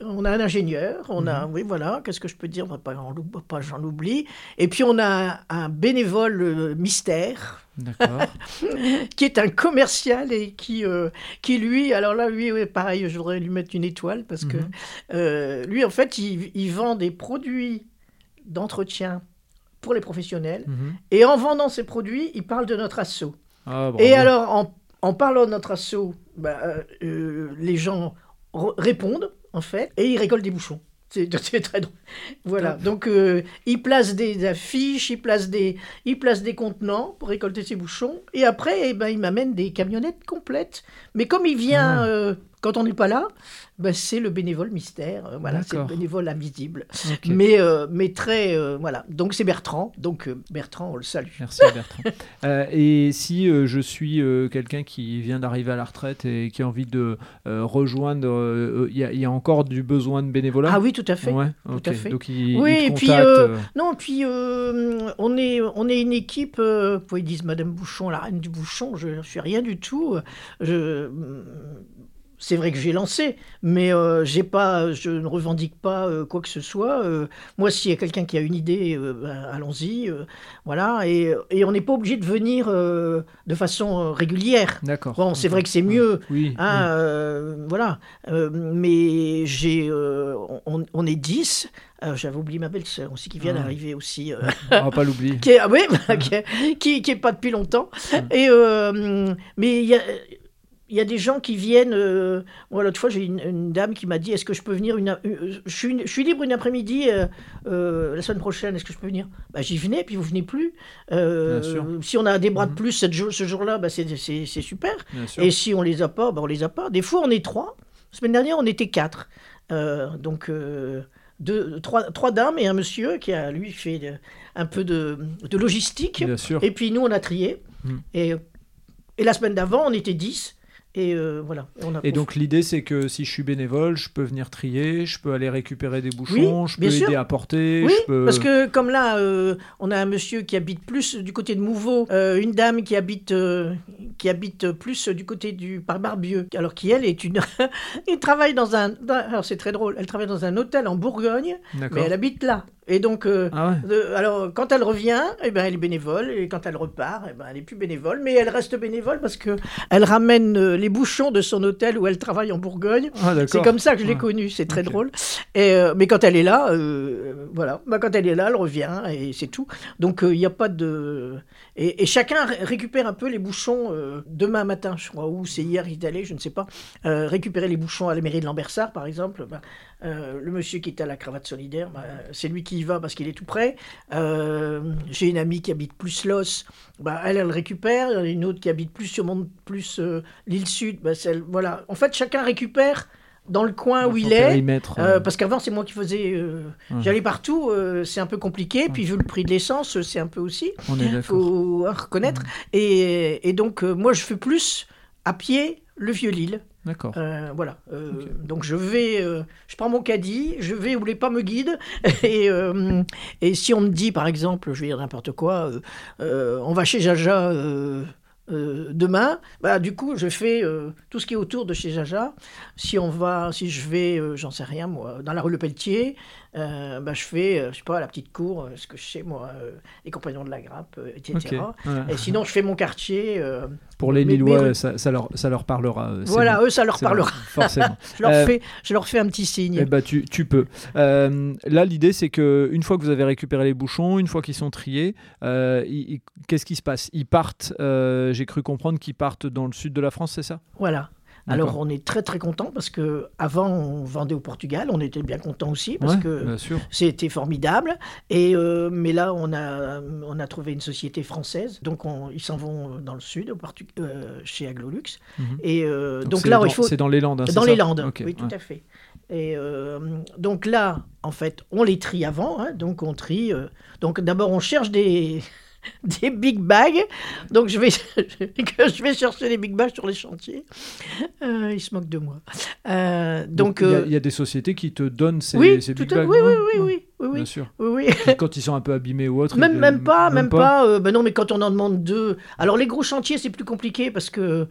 Speaker 9: on a un ingénieur, on a. Oui, voilà, qu'est-ce que je peux dire? Pas, j'en oublie- pas j'en oublie. Et puis on a un, bénévole mystère. (laughs) qui est un commercial et qui, euh, qui lui, alors là, lui, ouais, pareil, je voudrais lui mettre une étoile parce que
Speaker 8: Mhm.
Speaker 9: euh, lui, en fait, il, il vend des produits d'entretien pour les professionnels
Speaker 8: Mhm.
Speaker 9: et en vendant ces produits, il parle de notre assaut.
Speaker 8: Ah.
Speaker 9: Et alors, en, en parlant de notre assaut, bah, euh, les gens répondent, en fait, et ils récoltent des bouchons. C'est très drôle. Voilà. Donc, euh, il place des affiches, il place des, il place des contenants pour récolter ses bouchons. Et après, eh ben, il m'amène des camionnettes complètes. Mais comme il vient
Speaker 8: Ah.
Speaker 9: euh, quand on n'est pas là, ben, c'est le bénévole mystère. Euh, voilà, c'est le bénévole invisible. Mais, euh, mais très. euh, voilà. Donc, c'est Bertrand. Donc, Bertrand, on le salue.
Speaker 8: Merci (laughs) Bertrand. Euh, et si je suis quelqu'un qui vient d'arriver à la retraite et qui a envie de rejoindre, il y, a- il y a encore du besoin de bénévolat?
Speaker 9: Ah oui, tout à fait.
Speaker 8: Ouais,
Speaker 9: tout à fait.
Speaker 8: Donc il,
Speaker 9: Oui,
Speaker 8: il te
Speaker 9: et puis, Non, puis on, est, on est une équipe, pourquoi ils disent Madame Bouchon, la reine du Bouchon, je ne suis rien du tout. Je, c'est vrai que j'ai lancé, mais euh, j'ai pas, je ne revendique pas euh, quoi que ce soit. Euh, moi, s'il y a quelqu'un qui a une idée, ben, allons-y. voilà, et, et on n'est pas obligé de venir de façon régulière.
Speaker 8: D'accord.
Speaker 9: Bon, c'est vrai que c'est mieux.
Speaker 8: Oui.
Speaker 9: Hein, voilà. Mais j'ai, on, on est 10. Euh, J'avais oublié ma belle-sœur aussi qui vient
Speaker 8: Ah.
Speaker 9: d'arriver aussi. euh. (laughs)
Speaker 8: On va pas l'oublier. (laughs)
Speaker 9: qui est, ah oui, bah, (laughs) qui, est, qui, qui est pas depuis longtemps. Et, euh, mais il y a, y a des gens qui viennent. Euh, moi, l'autre fois, j'ai une, une dame qui m'a dit Est-ce que je peux venir une, une- je, suis, je suis libre une après-midi euh, euh, la semaine prochaine Est-ce que je peux venir? Bah, J'y venais, puis vous venez plus. Euh, si on a des bras de
Speaker 8: Mhm.
Speaker 9: plus cette jour- ce jour-là, bah, c'est super. Et si on les a pas, bah, on les a pas. Des fois, on est trois. La semaine dernière, on était quatre. Euh, donc, euh, deux, trois, trois dames et un monsieur qui a, lui, fait de- un peu de, de logistique.
Speaker 8: Bien sûr.
Speaker 9: Et puis, nous, on a trié. Et, et la semaine d'avant, on était dix. Et euh, voilà. Et, on a
Speaker 8: Et donc l'idée c'est que si je suis bénévole, je peux venir trier, je peux aller récupérer des bouchons,
Speaker 9: Oui,
Speaker 8: je peux
Speaker 9: sûr.
Speaker 8: aider à porter,
Speaker 9: Oui,
Speaker 8: je peux...
Speaker 9: parce que comme là, euh, on a un monsieur qui habite plus du côté de Mouveau, euh, une dame qui habite, qui habite plus du côté du par Barbieux, alors qui elle est une, (laughs) elle travaille dans un, alors c'est très drôle, elle travaille dans un hôtel en Bourgogne, mais elle habite là. Et donc, euh,
Speaker 8: Ah ouais.
Speaker 9: alors quand elle revient, eh ben elle est bénévole, et quand elle repart, eh ben elle est plus bénévole, mais elle reste bénévole parce que elle ramène euh, les bouchons de son hôtel où elle travaille en Bourgogne.
Speaker 8: Ah.
Speaker 9: C'est comme ça que je l'ai connue, c'est très drôle. Et, euh, mais quand elle est là, voilà, bah, quand elle est là, elle revient et c'est tout. Donc il n'y a pas de. Et, et chacun ré- récupère un peu les bouchons demain matin, je crois, ou c'est hier qu'il est allé, je ne sais pas. Récupérer les bouchons à la mairie de Lambersart, par exemple. bah, euh, le monsieur qui est à la cravate solidaire, bah, c'est lui qui y va parce qu'il est tout près. Euh, J'ai une amie qui habite plus Los, bah, elle, elle récupère. Une autre qui habite plus sur Mont- plus euh, l'île Sud. Bah, celle- voilà. En fait, chacun récupère dans le coin
Speaker 8: Dans
Speaker 9: où il est. Euh, parce qu'avant, c'est moi qui faisais. euh,
Speaker 8: Ouais.
Speaker 9: J'allais partout, euh, c'est un peu compliqué. Puis, vu le prix de l'essence, c'est un peu aussi.
Speaker 8: On est
Speaker 9: faut reconnaître. Et, et donc, moi, je fais plus à pied le Vieux-Lille.
Speaker 8: D'accord.
Speaker 9: Euh, voilà. Euh, Donc je vais, euh, je prends mon caddie, je vais où les pas me guident. (laughs) Et, et si on me dit, par exemple, je vais dire n'importe quoi, on va chez Jaja demain, bah, du coup, je fais tout ce qui est autour de chez Jaja. Si on va, si je vais, j'en sais rien, moi, dans la rue Le Pelletier, euh, bah, je fais, euh, je sais pas, la petite cour, euh, ce que je sais, moi, les compagnons de la grappe, etc. Et sinon, je fais mon quartier.
Speaker 8: Pour les Lillois,
Speaker 9: mais-
Speaker 8: ça, ça leur, ça leur parlera.
Speaker 9: voilà,
Speaker 8: bon.
Speaker 9: eux, ça leur parlera. (laughs)
Speaker 8: Forcément.
Speaker 9: Je leur, fais, je leur fais un petit signe.
Speaker 8: Eh ben, tu, tu peux. Là, l'idée, c'est que une fois que vous avez récupéré les bouchons, une fois qu'ils sont triés, qu'est-ce qui se passe? Ils partent, j'ai cru comprendre qu'ils partent dans le sud de la France, c'est ça?
Speaker 9: Voilà. Alors on est très très content parce que avant on vendait au Portugal, on était bien content aussi parce
Speaker 8: Ouais,
Speaker 9: que c'était formidable. Et euh, mais là on a on a trouvé une société française, donc on- ils s'en vont dans le sud, au Portu- euh, chez Aglolux.
Speaker 8: Mhm.
Speaker 9: Et euh, donc,
Speaker 8: c'est
Speaker 9: là
Speaker 8: dans,
Speaker 9: il faut
Speaker 8: c'est dans les Landes. hein,
Speaker 9: dans les Landes, oui, tout à fait. Et donc là, en fait, on les trie avant. hein, donc on trie. donc d'abord, on cherche des, (laughs) des big bags. Donc je vais, que (laughs) je vais chercher les big bags sur les chantiers. Euh, ils se moquent de moi. Euh, donc,
Speaker 8: il y, a-
Speaker 9: euh,
Speaker 8: il y a des sociétés qui te donnent ces,
Speaker 9: oui,
Speaker 8: ces
Speaker 9: tout
Speaker 8: big bags.
Speaker 9: oui, oui, oui, oui, oui, oui,
Speaker 8: Bien sûr.
Speaker 9: oui,
Speaker 8: quand ils sont un peu abîmés ou autre.
Speaker 9: Même, pas, même pas. euh, ben non, mais quand on en demande deux. Alors les gros chantiers, c'est plus compliqué parce que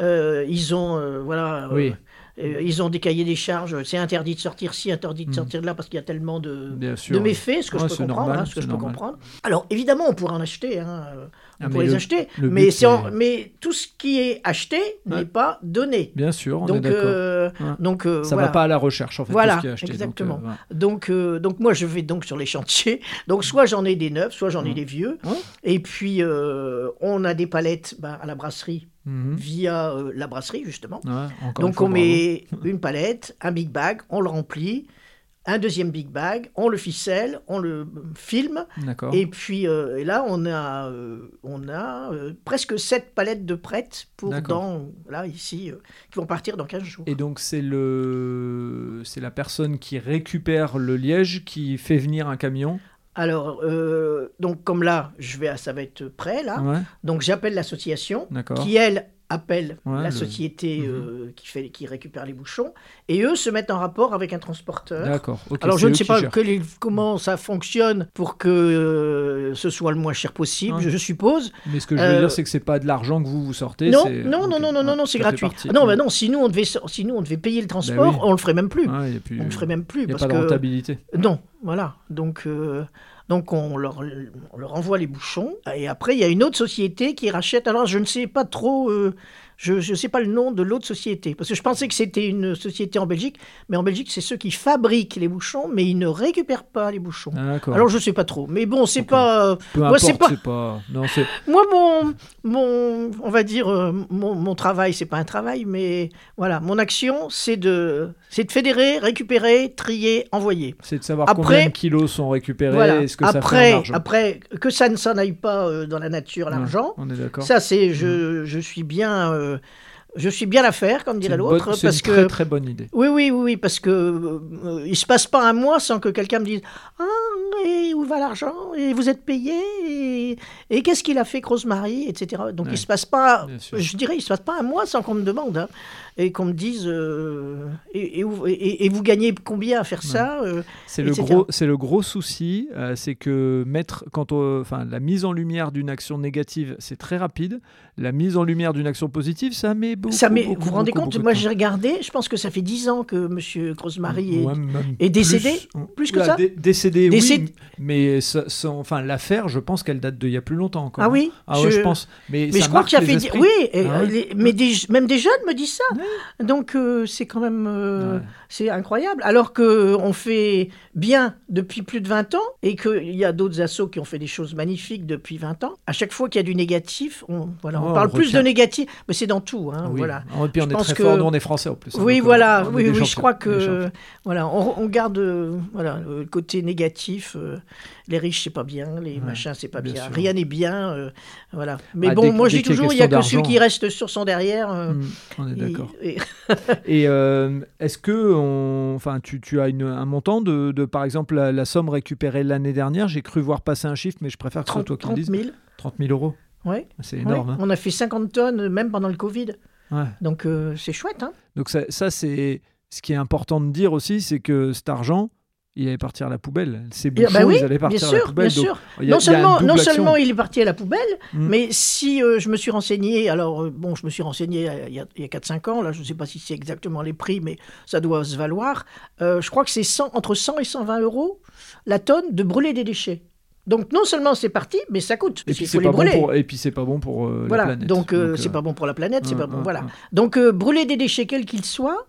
Speaker 9: ils ont, voilà,
Speaker 8: Oui.
Speaker 9: Euh, ils ont des cahiers des charges. C'est interdit de sortir ci, interdit de
Speaker 8: Mm.
Speaker 9: sortir de là parce qu'il y a tellement de, de méfaits, ce que
Speaker 8: Ouais,
Speaker 9: je peux comprendre,
Speaker 8: normal,
Speaker 9: hein, ce que je peux comprendre. Alors évidemment, on pourrait en acheter. Hein, euh, on
Speaker 8: Ah,
Speaker 9: pourrait les
Speaker 8: le-
Speaker 9: acheter,
Speaker 8: le
Speaker 9: mais, tout ce qui est acheté n'est pas donné.
Speaker 8: Bien sûr, on est
Speaker 9: Donc,
Speaker 8: d'accord.
Speaker 9: euh,
Speaker 8: Ouais.
Speaker 9: donc euh,
Speaker 8: Ça
Speaker 9: voilà.
Speaker 8: va pas à la recherche, en fait,
Speaker 9: Voilà,
Speaker 8: tout ce qui est acheté. donc,
Speaker 9: exactement.
Speaker 8: euh.
Speaker 9: Donc, euh, donc moi, je vais donc sur les chantiers. Donc, soit j'en ai des neufs, soit j'en ai des vieux. Et puis, euh, on a des palettes bah, à la brasserie
Speaker 8: Mhm.
Speaker 9: via euh, la brasserie, justement.
Speaker 8: Ouais,
Speaker 9: donc,
Speaker 8: fois,
Speaker 9: on
Speaker 8: bravo.
Speaker 9: met une palette, un big bag, on le remplit. un deuxième Big Bag, on le ficelle, on le filme,
Speaker 8: D'accord.
Speaker 9: et puis euh, et là on a, euh, on a euh, presque sept palettes de prêtes pour dans, là ici, euh, qui vont partir dans 15 jours.
Speaker 8: Et donc c'est le c'est la personne qui récupère le liège qui fait venir un camion?
Speaker 9: Alors, euh, donc comme là, je vais, ça va être prêt là,
Speaker 8: Ouais,
Speaker 9: donc j'appelle l'association, qui elle appelle
Speaker 8: Ouais,
Speaker 9: la société
Speaker 8: Mhm.
Speaker 9: euh, qui, fait, qui récupère les bouchons, et eux se mettent en rapport avec un transporteur.
Speaker 8: D'accord.
Speaker 9: Alors je ne sais pas quel comment ça fonctionne pour que euh, ce soit le moins cher possible, je, je suppose.
Speaker 8: Mais ce que je veux
Speaker 9: Euh,
Speaker 8: dire, c'est que c'est pas de l'argent que vous vous sortez.
Speaker 9: Non, non, non, non, non, non,
Speaker 8: ouais,
Speaker 9: non, c'est gratuit. Ah non, bah non, sinon on devait, sinon on devait payer le transport,
Speaker 8: oui.
Speaker 9: on le ferait même plus.
Speaker 8: Ouais, y a plus-
Speaker 9: On le ferait même plus
Speaker 8: y a
Speaker 9: parce
Speaker 8: pas de
Speaker 9: que
Speaker 8: rentabilité.
Speaker 9: non, voilà. Donc donc on leur, envoie les bouchons et après il y a une autre société qui rachète. Alors je ne sais pas trop. euh, je ne sais pas le nom de l'autre société, parce que je pensais que c'était une société en Belgique, mais en Belgique, c'est ceux qui fabriquent les bouchons, mais ils ne récupèrent pas les bouchons.
Speaker 8: Ah.
Speaker 9: Alors je ne sais pas trop, mais bon, c'est
Speaker 8: Ok.
Speaker 9: pas...
Speaker 8: Peu
Speaker 9: moi, c'est pas-.
Speaker 8: Non. (laughs)
Speaker 9: Moi, mon, mon, on va dire, euh, mon, mon travail, c'est pas un travail, mais voilà, mon action, c'est de, c'est de fédérer, récupérer, trier, envoyer.
Speaker 8: C'est de savoir
Speaker 9: Après-
Speaker 8: combien de kilos sont récupérés
Speaker 9: Voilà.
Speaker 8: et ce que ça fait
Speaker 9: après, après, que ça ne s'en aille pas euh, dans la nature,
Speaker 8: Ouais,
Speaker 9: l'argent,
Speaker 8: On est d'accord.
Speaker 9: ça, c'est, je, je suis bien, euh, je suis bien l'affaire, comme
Speaker 8: C'est
Speaker 9: dirait l'autre,
Speaker 8: c'est
Speaker 9: parce
Speaker 8: une
Speaker 9: que
Speaker 8: très très bonne idée.
Speaker 9: Oui, oui, oui, oui, parce que euh, il se passe pas un mois sans que quelqu'un me dise Ah, et où va l'argent? Et vous êtes payé? Et, et qu'est-ce qu'il a fait, Rosemary Etc. Donc
Speaker 8: Ouais,
Speaker 9: il se passe pas, je dirais, il se passe pas un mois sans qu'on me demande hein, et qu'on me dise euh, et, vous gagnez combien à faire ça euh,
Speaker 8: C'est le gros, c'est le gros souci, euh, c'est que mettre, quand enfin, la mise en lumière d'une action négative, c'est très rapide. La mise en lumière d'une action positive, ça met beaucoup.
Speaker 9: Ça met,
Speaker 8: beaucoup,
Speaker 9: vous vous rendez
Speaker 8: beaucoup,
Speaker 9: compte?
Speaker 8: beaucoup
Speaker 9: Moi j'ai regardé, je pense que ça fait 10 ans que Monsieur Rosemary est.
Speaker 8: Ouais,
Speaker 9: est décédé.
Speaker 8: plus,
Speaker 9: Plus que ça?
Speaker 8: dé- Décédé,
Speaker 9: Décédé-
Speaker 8: oui, mais ça- ça- enfin l'affaire, je pense qu'elle date d'il y a plus longtemps encore.
Speaker 9: Ah oui
Speaker 8: Ah ouais, je,
Speaker 9: Je-
Speaker 8: pense. Mais,
Speaker 9: Mais
Speaker 8: ça
Speaker 9: je crois qu'il y a fait. Oui, et,
Speaker 8: Ah
Speaker 9: les- mais des, même des jeunes me disent ça. Donc euh, c'est quand même. euh,
Speaker 8: Ouais.
Speaker 9: C'est incroyable. Alors qu'on fait bien depuis plus de 20 ans et qu'il y a d'autres assos qui ont fait des choses magnifiques depuis 20 ans. À chaque fois qu'il y a du négatif, on, voilà, on
Speaker 8: Ouais,
Speaker 9: parle
Speaker 8: on
Speaker 9: plus de négatif. Mais c'est dans tout. hein,
Speaker 8: Oui.
Speaker 9: voilà.
Speaker 8: Et puis on
Speaker 9: Je
Speaker 8: est très
Speaker 9: que-
Speaker 8: fort, nous on est français en plus. hein,
Speaker 9: Oui, voilà, oui, oui, je crois que voilà, on, garde euh, voilà le côté négatif. Euh, les riches c'est pas bien, les
Speaker 8: Ouais,
Speaker 9: machins c'est pas
Speaker 8: bien
Speaker 9: rien n'est bien, euh, voilà. Mais
Speaker 8: Ah,
Speaker 9: bon,
Speaker 8: dès-
Speaker 9: moi
Speaker 8: a
Speaker 9: toujours, il y a que celui
Speaker 8: d'argent.
Speaker 9: qui reste sur son derrière. euh,
Speaker 8: Hmm, on est d'accord.
Speaker 9: et- (laughs)
Speaker 8: Et est-ce que, on- enfin, tu, tu as une- un montant de, de, par exemple, la, la somme récupérée l'année dernière? J'ai cru voir passer un chiffre, mais je préfère que ce soit
Speaker 9: 30,
Speaker 8: toi qui le
Speaker 9: 30
Speaker 8: dises.
Speaker 9: 000.
Speaker 8: 30 000 euros.
Speaker 9: Ouais.
Speaker 8: C'est énorme.
Speaker 9: Ouais.
Speaker 8: hein.
Speaker 9: On a fait 50 tonnes, même pendant le Covid.
Speaker 8: Ouais.
Speaker 9: Donc euh, c'est chouette. Hein
Speaker 8: Donc ça, ça, c'est ce qui est important de dire aussi, c'est que cet argent, il allait partir à la poubelle. Ces
Speaker 9: Et-
Speaker 8: bouchons,
Speaker 9: bah oui,
Speaker 8: ils allaient
Speaker 9: bien
Speaker 8: partir à la
Speaker 9: sûr,
Speaker 8: poubelle.
Speaker 9: bien
Speaker 8: donc
Speaker 9: sûr.
Speaker 8: y a-
Speaker 9: non seulement,
Speaker 8: double
Speaker 9: non
Speaker 8: action.
Speaker 9: seulement il est parti à la poubelle,
Speaker 8: Mm.
Speaker 9: mais si euh, je me suis renseigné, alors euh, bon, je me suis renseigné euh, il y a, a 4-5 ans, là je ne sais pas si c'est exactement les prix, mais ça doit se valoir. Euh, je crois que c'est 100 entre 100 et 120 euros la tonne de brûler des déchets. Donc non seulement c'est parti, mais ça coûte,
Speaker 8: Et puis c'est pas bon
Speaker 9: brûler.
Speaker 8: pour, et puis c'est pas bon pour euh,
Speaker 9: voilà,
Speaker 8: la planète.
Speaker 9: donc euh, c'est
Speaker 8: euh,
Speaker 9: pas bon pour la planète, c'est
Speaker 8: hum,
Speaker 9: pas bon,
Speaker 8: hum,
Speaker 9: voilà. Donc brûler des déchets quels qu'ils soient,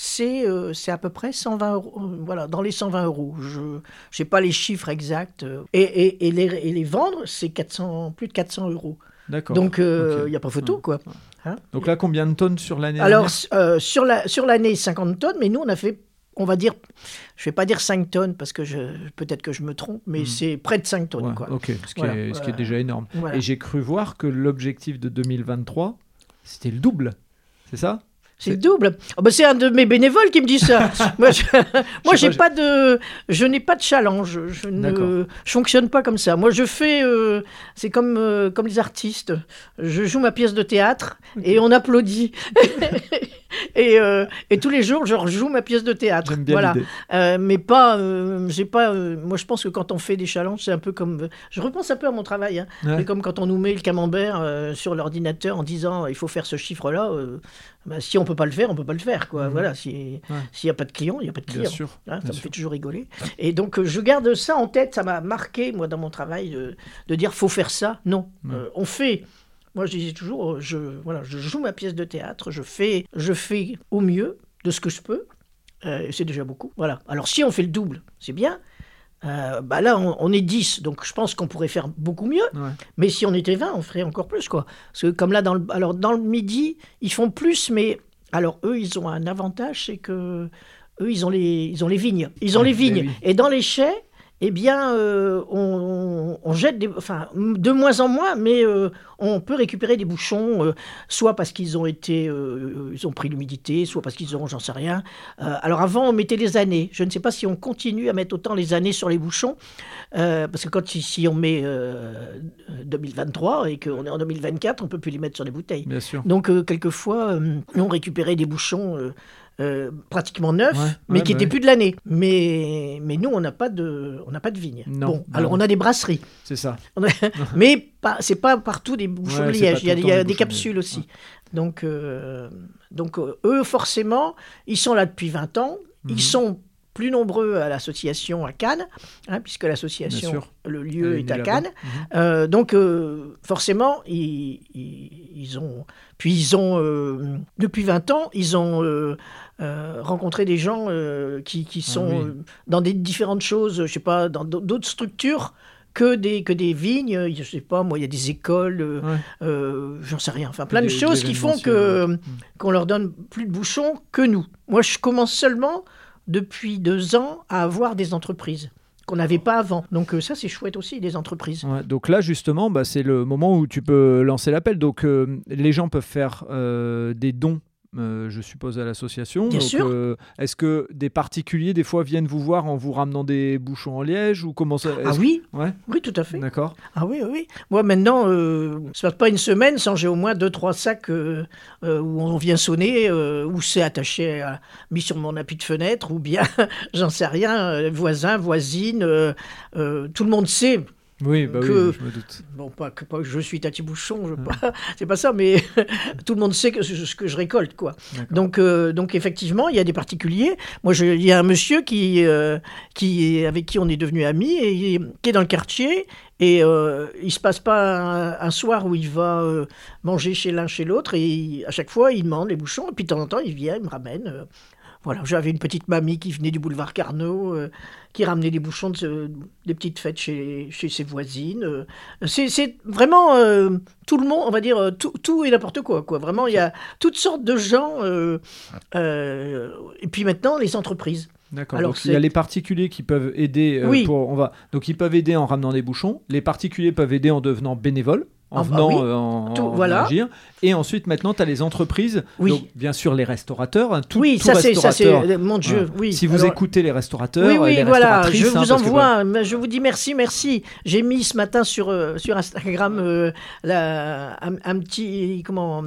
Speaker 9: c'est euh, c'est à peu près 120 euros, euh, voilà, dans les 120 euros. Je n'ai pas les chiffres exacts. euh, et, et, et les, et les vendre, c'est 400, plus de 400 euros.
Speaker 8: D'accord.
Speaker 9: Donc il
Speaker 8: Ok.
Speaker 9: n'y a pas photo, quoi. Hein
Speaker 8: Donc là, combien de tonnes sur l'année
Speaker 9: Alors euh, sur la sur l'année 50 tonnes, mais nous on a fait, on va dire, je vais pas dire 5 tonnes parce que peut-être que je me trompe, mais
Speaker 8: Hmm.
Speaker 9: c'est près de 5 tonnes,
Speaker 8: Ouais,
Speaker 9: quoi.
Speaker 8: Ok, ce qui,
Speaker 9: Voilà,
Speaker 8: est, ce qui est déjà énorme.
Speaker 9: Voilà.
Speaker 8: Et j'ai cru voir que l'objectif de 2023, c'était le double. C'est ça?
Speaker 9: C'est le double. Ah bah, c'est un de mes bénévoles qui me dit ça. (laughs) moi, je, moi, j'ai
Speaker 8: pas,
Speaker 9: pas, de, je n'ai pas de challenge. Je ne, je fonctionne pas comme ça. Moi, je fais, euh, c'est comme euh, comme les artistes. Je joue ma pièce de théâtre et on applaudit. (laughs) et, euh, et tous les jours, je rejoue ma pièce de théâtre.
Speaker 8: Bien
Speaker 9: Voilà. Euh, mais pas, euh, j'ai pas. moi, je pense que quand on fait des challenges, c'est un peu comme. je repense un peu à mon travail. Hein.
Speaker 8: Ouais.
Speaker 9: C'est comme quand on nous met le camembert sur l'ordinateur en disant il faut faire ce chiffre-là. bah, si on peut pas le faire, on peut pas le faire. Quoi.
Speaker 8: Mhm.
Speaker 9: Voilà. Si- S'il n'y a pas de client, il n'y a pas de
Speaker 8: Bien
Speaker 9: client.
Speaker 8: sûr.
Speaker 9: Hein, ça
Speaker 8: bien
Speaker 9: me
Speaker 8: sûr.
Speaker 9: fait toujours rigoler. Et donc, je garde ça en tête. Ça m'a marqué, moi, dans mon travail, de, de dire faut faire ça. Non.
Speaker 8: Ouais.
Speaker 9: On fait. Moi, je disais toujours, euh, je, voilà, je joue ma pièce de théâtre, je fais, je fais au mieux de ce que je peux. Euh, et c'est déjà beaucoup. Voilà. Alors, si on fait le double, c'est bien. Euh, bah là, on, on est 10, donc je pense qu'on pourrait faire beaucoup mieux.
Speaker 8: Ouais.
Speaker 9: Mais si on était 20, on ferait encore plus, quoi. Parce que comme là, dans le, alors, dans le midi, ils font plus, mais alors eux, ils ont un avantage, c'est que eux, ils ont les, ils ont les vignes. Ils ont
Speaker 8: Ouais,
Speaker 9: les vignes.
Speaker 8: oui.
Speaker 9: Et dans les chais, eh bien, euh, on, on jette des, enfin, de moins en moins, mais euh, on peut récupérer des bouchons, euh, soit parce qu'ils ont été, ils ont pris l'humidité, soit parce qu'ils ont, j'en sais rien. Alors avant, on mettait les années. Je ne sais pas si on continue à mettre autant les années sur les bouchons, parce que quand si on met euh, 2023 et qu'on est en 2024, on peut plus les mettre sur les bouteilles.
Speaker 8: Bien sûr.
Speaker 9: Donc, quelquefois, on récupérait des bouchons euh, pratiquement
Speaker 8: Ouais,
Speaker 9: mais
Speaker 8: ouais,
Speaker 9: qui
Speaker 8: bah
Speaker 9: n'étaient
Speaker 8: oui.
Speaker 9: plus de l'année. Mais, mais nous, on n'a pas de, on n'a pas de vigne.
Speaker 8: Non,
Speaker 9: bon,
Speaker 8: bah
Speaker 9: alors
Speaker 8: non.
Speaker 9: on a des brasseries,
Speaker 8: C'est ça.
Speaker 9: A- (laughs) mais pas, c'est pas partout des bouchons de liège. Il y a, y a
Speaker 8: des
Speaker 9: capsules aussi. Donc, euh, donc euh, eux, forcément, ils sont là depuis 20 ans.
Speaker 8: Mhm.
Speaker 9: Ils sont plus nombreux à l'association à Cannes, hein, puisque l'association, le
Speaker 8: Elle
Speaker 9: lieu
Speaker 8: est
Speaker 9: à. Cannes.
Speaker 8: Mhm.
Speaker 9: Euh, donc, euh, forcément, ils, ils- ils ont. Puis, ils ont. euh, depuis 20 ans, ils ont rencontré des gens qui, qui sont
Speaker 8: Ah oui.
Speaker 9: euh, dans des différentes choses, je sais pas, dans d'autres structures que des, que des vignes. Je sais pas, moi, il y a des écoles, euh,
Speaker 8: Ouais.
Speaker 9: euh, j'en sais rien. Enfin, plein de choses qui font que qu'on leur donne plus de bouchons que nous. Moi, je commence seulement depuis deux ans à avoir des entreprises qu'on n'avait pas avant. Donc euh, ça, c'est chouette aussi, des entreprises.
Speaker 8: Donc là, justement, bah, c'est le moment où tu peux lancer l'appel. Donc, euh, les gens peuvent faire euh, des dons, euh, je suppose, à l'association.
Speaker 9: Bien
Speaker 8: Donc,
Speaker 9: sûr.
Speaker 8: euh, Est-ce que des particuliers, des fois, viennent vous voir en vous ramenant des bouchons en liège ou comment ça
Speaker 9: Ah oui,
Speaker 8: Ouais,
Speaker 9: oui, tout à fait.
Speaker 8: d'accord.
Speaker 9: Ah oui, oui. Moi, maintenant, euh, ça passe pas une semaine sans j'ai au moins deux, trois sacs où on vient sonner, où c'est attaché, à- mis sur mon appui de fenêtre, ou bien, (laughs) j'en sais rien, voisins, voisines, euh, euh, tout le monde sait.
Speaker 8: Oui, bah
Speaker 9: Que-
Speaker 8: oui, je me doute.
Speaker 9: Bon, pas que, pas que je suis Tati Bouchon, je, pas, (laughs) c'est pas ça, mais (laughs) tout le monde sait que ce ce que je récolte, quoi.
Speaker 8: D'accord.
Speaker 9: Donc, euh, donc effectivement, il y a des particuliers. Moi, il y a un monsieur qui, euh, qui, avec qui on est devenu amis et qui est dans le quartier. Et euh, il se passe pas un, un soir où il va euh, manger chez l'un chez l'autre et il- à chaque fois il demande les bouchons et puis de temps en temps il vient, il me ramène. Voilà, j'avais une petite mamie qui venait du boulevard Carnot, euh, qui ramenait des bouchons de des petites fêtes chez, chez ses voisines. euh. C'est vraiment euh, tout le monde, on va dire, tout, tout et n'importe quoi, quoi. Vraiment, il y a toutes sortes de gens. euh, et puis maintenant, les entreprises.
Speaker 8: D'accord. Donc il y a les particuliers qui peuvent aider
Speaker 9: Oui.
Speaker 8: pour on va donc ils peuvent aider en ramenant des bouchons, les particuliers peuvent aider en devenant bénévoles en
Speaker 9: Ah bah
Speaker 8: venant
Speaker 9: oui.
Speaker 8: euh, en,
Speaker 9: Tout-
Speaker 8: en
Speaker 9: voilà.
Speaker 8: agir et ensuite maintenant tu as les entreprises
Speaker 9: Oui.
Speaker 8: donc bien sûr les restaurateurs hein, tout,
Speaker 9: oui,
Speaker 8: tout
Speaker 9: ça c'est, ça c'est,
Speaker 8: restaurateur.
Speaker 9: mon Dieu, oui.
Speaker 8: Si vous
Speaker 9: Alors-
Speaker 8: écoutez les restaurateurs,
Speaker 9: Oui,
Speaker 8: euh,
Speaker 9: oui,
Speaker 8: les
Speaker 9: voilà, je
Speaker 8: hein,
Speaker 9: vous
Speaker 8: voilà.
Speaker 9: envoie, je vous dis merci, merci. J'ai mis ce matin sur, euh, sur Instagram euh, la- un, un petit, comment,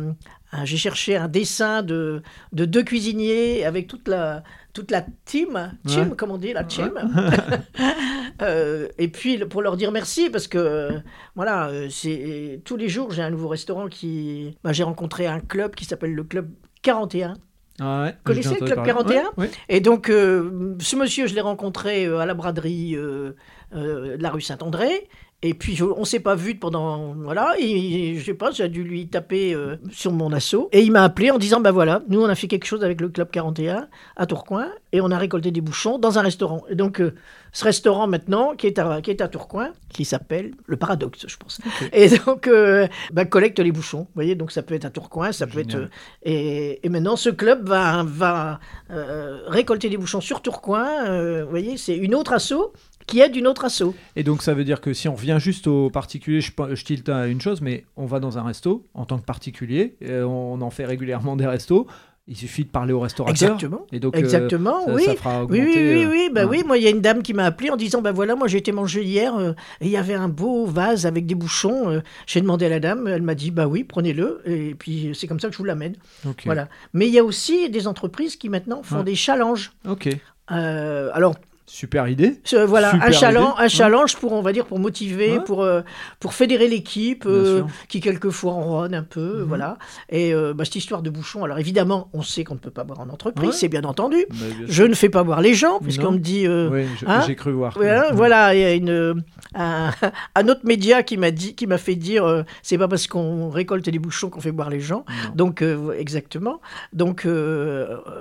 Speaker 9: j'ai cherché un dessin de, de deux cuisiniers avec toute la, toute la team, team,
Speaker 8: Ouais.
Speaker 9: comme on dit, la team. (laughs) (laughs) Euh, et puis pour leur dire merci parce que voilà, euh, c'est tous les jours j'ai un nouveau restaurant qui, bah, j'ai rencontré un club qui s'appelle le club 41.
Speaker 8: Ah ouais,
Speaker 9: Connaissez le Club
Speaker 8: parler.
Speaker 9: 41?
Speaker 8: Ouais, ouais.
Speaker 9: Et donc, euh, ce monsieur, je l'ai rencontré euh, à la braderie euh, de la rue Saint-André. Et puis, je- on s'est pas vu pendant. Voilà. Et, je sais pas, j'ai dû lui taper euh, sur mon assaut. Et il m'a appelé en disant Bah voilà, nous, on a fait quelque chose avec le Club 41 à Tourcoing. Et on a récolté des bouchons dans un restaurant. Et donc, euh, ce restaurant maintenant, qui est à, qui est à Tourcoing, qui s'appelle Le Paradoxe, je pense. Et donc, euh, bah, collecte les bouchons. Vous voyez, donc ça peut être à Tourcoing, ça peut être. Et, et maintenant, ce club va, va récolter des bouchons sur Tourcoing. vous voyez, c'est une autre asso qui aide une autre asso.
Speaker 8: Et donc ça veut dire que si on revient juste aux particuliers, je, je tilte à une chose, mais on va dans un resto en tant que particulier, euh, on en fait régulièrement des restos. Il suffit de parler au restaurateur.
Speaker 9: Exactement.
Speaker 8: Et donc, euh,
Speaker 9: Exactement,
Speaker 8: ça,
Speaker 9: oui.
Speaker 8: ça fera
Speaker 9: Oui,
Speaker 8: augmenter.
Speaker 9: oui, oui,
Speaker 8: euh,
Speaker 9: oui, bah
Speaker 8: ouais.
Speaker 9: oui. Moi, il y a une dame qui m'a appelé en disant, bah voilà, moi j'ai été manger hier euh, et il y avait un beau vase avec des bouchons. euh, j'ai demandé à la dame, elle m'a dit, bah oui, prenez-le. Et puis c'est comme ça que je vous l'amène.
Speaker 8: Ok.
Speaker 9: Voilà. Mais il y a aussi des entreprises qui maintenant font des challenges.
Speaker 8: Ok.
Speaker 9: Euh, alors,
Speaker 8: Super idée.
Speaker 9: Voilà,
Speaker 8: Super
Speaker 9: un challenge,
Speaker 8: idée.
Speaker 9: un challenge pour, on va dire, pour motiver,
Speaker 8: Ouais.
Speaker 9: pour, euh, pour fédérer l'équipe, euh, qui quelquefois enronne un peu,
Speaker 8: Mhm.
Speaker 9: voilà. Et euh, bah, cette histoire de bouchon, alors évidemment, on sait qu'on ne peut pas boire en entreprise,
Speaker 8: Ouais.
Speaker 9: c'est bien entendu.
Speaker 8: Bah, bien
Speaker 9: Je ne fais pas boire les gens, puisqu'on me dit...
Speaker 8: Oui,
Speaker 9: hein
Speaker 8: j'ai cru voir.
Speaker 9: voilà, voilà, il y a une, un, (laughs) un autre média qui m'a dit, qui m'a fait dire, c'est pas parce qu'on récolte des bouchons qu'on fait boire les gens.
Speaker 8: Non.
Speaker 9: Donc exactement. Donc,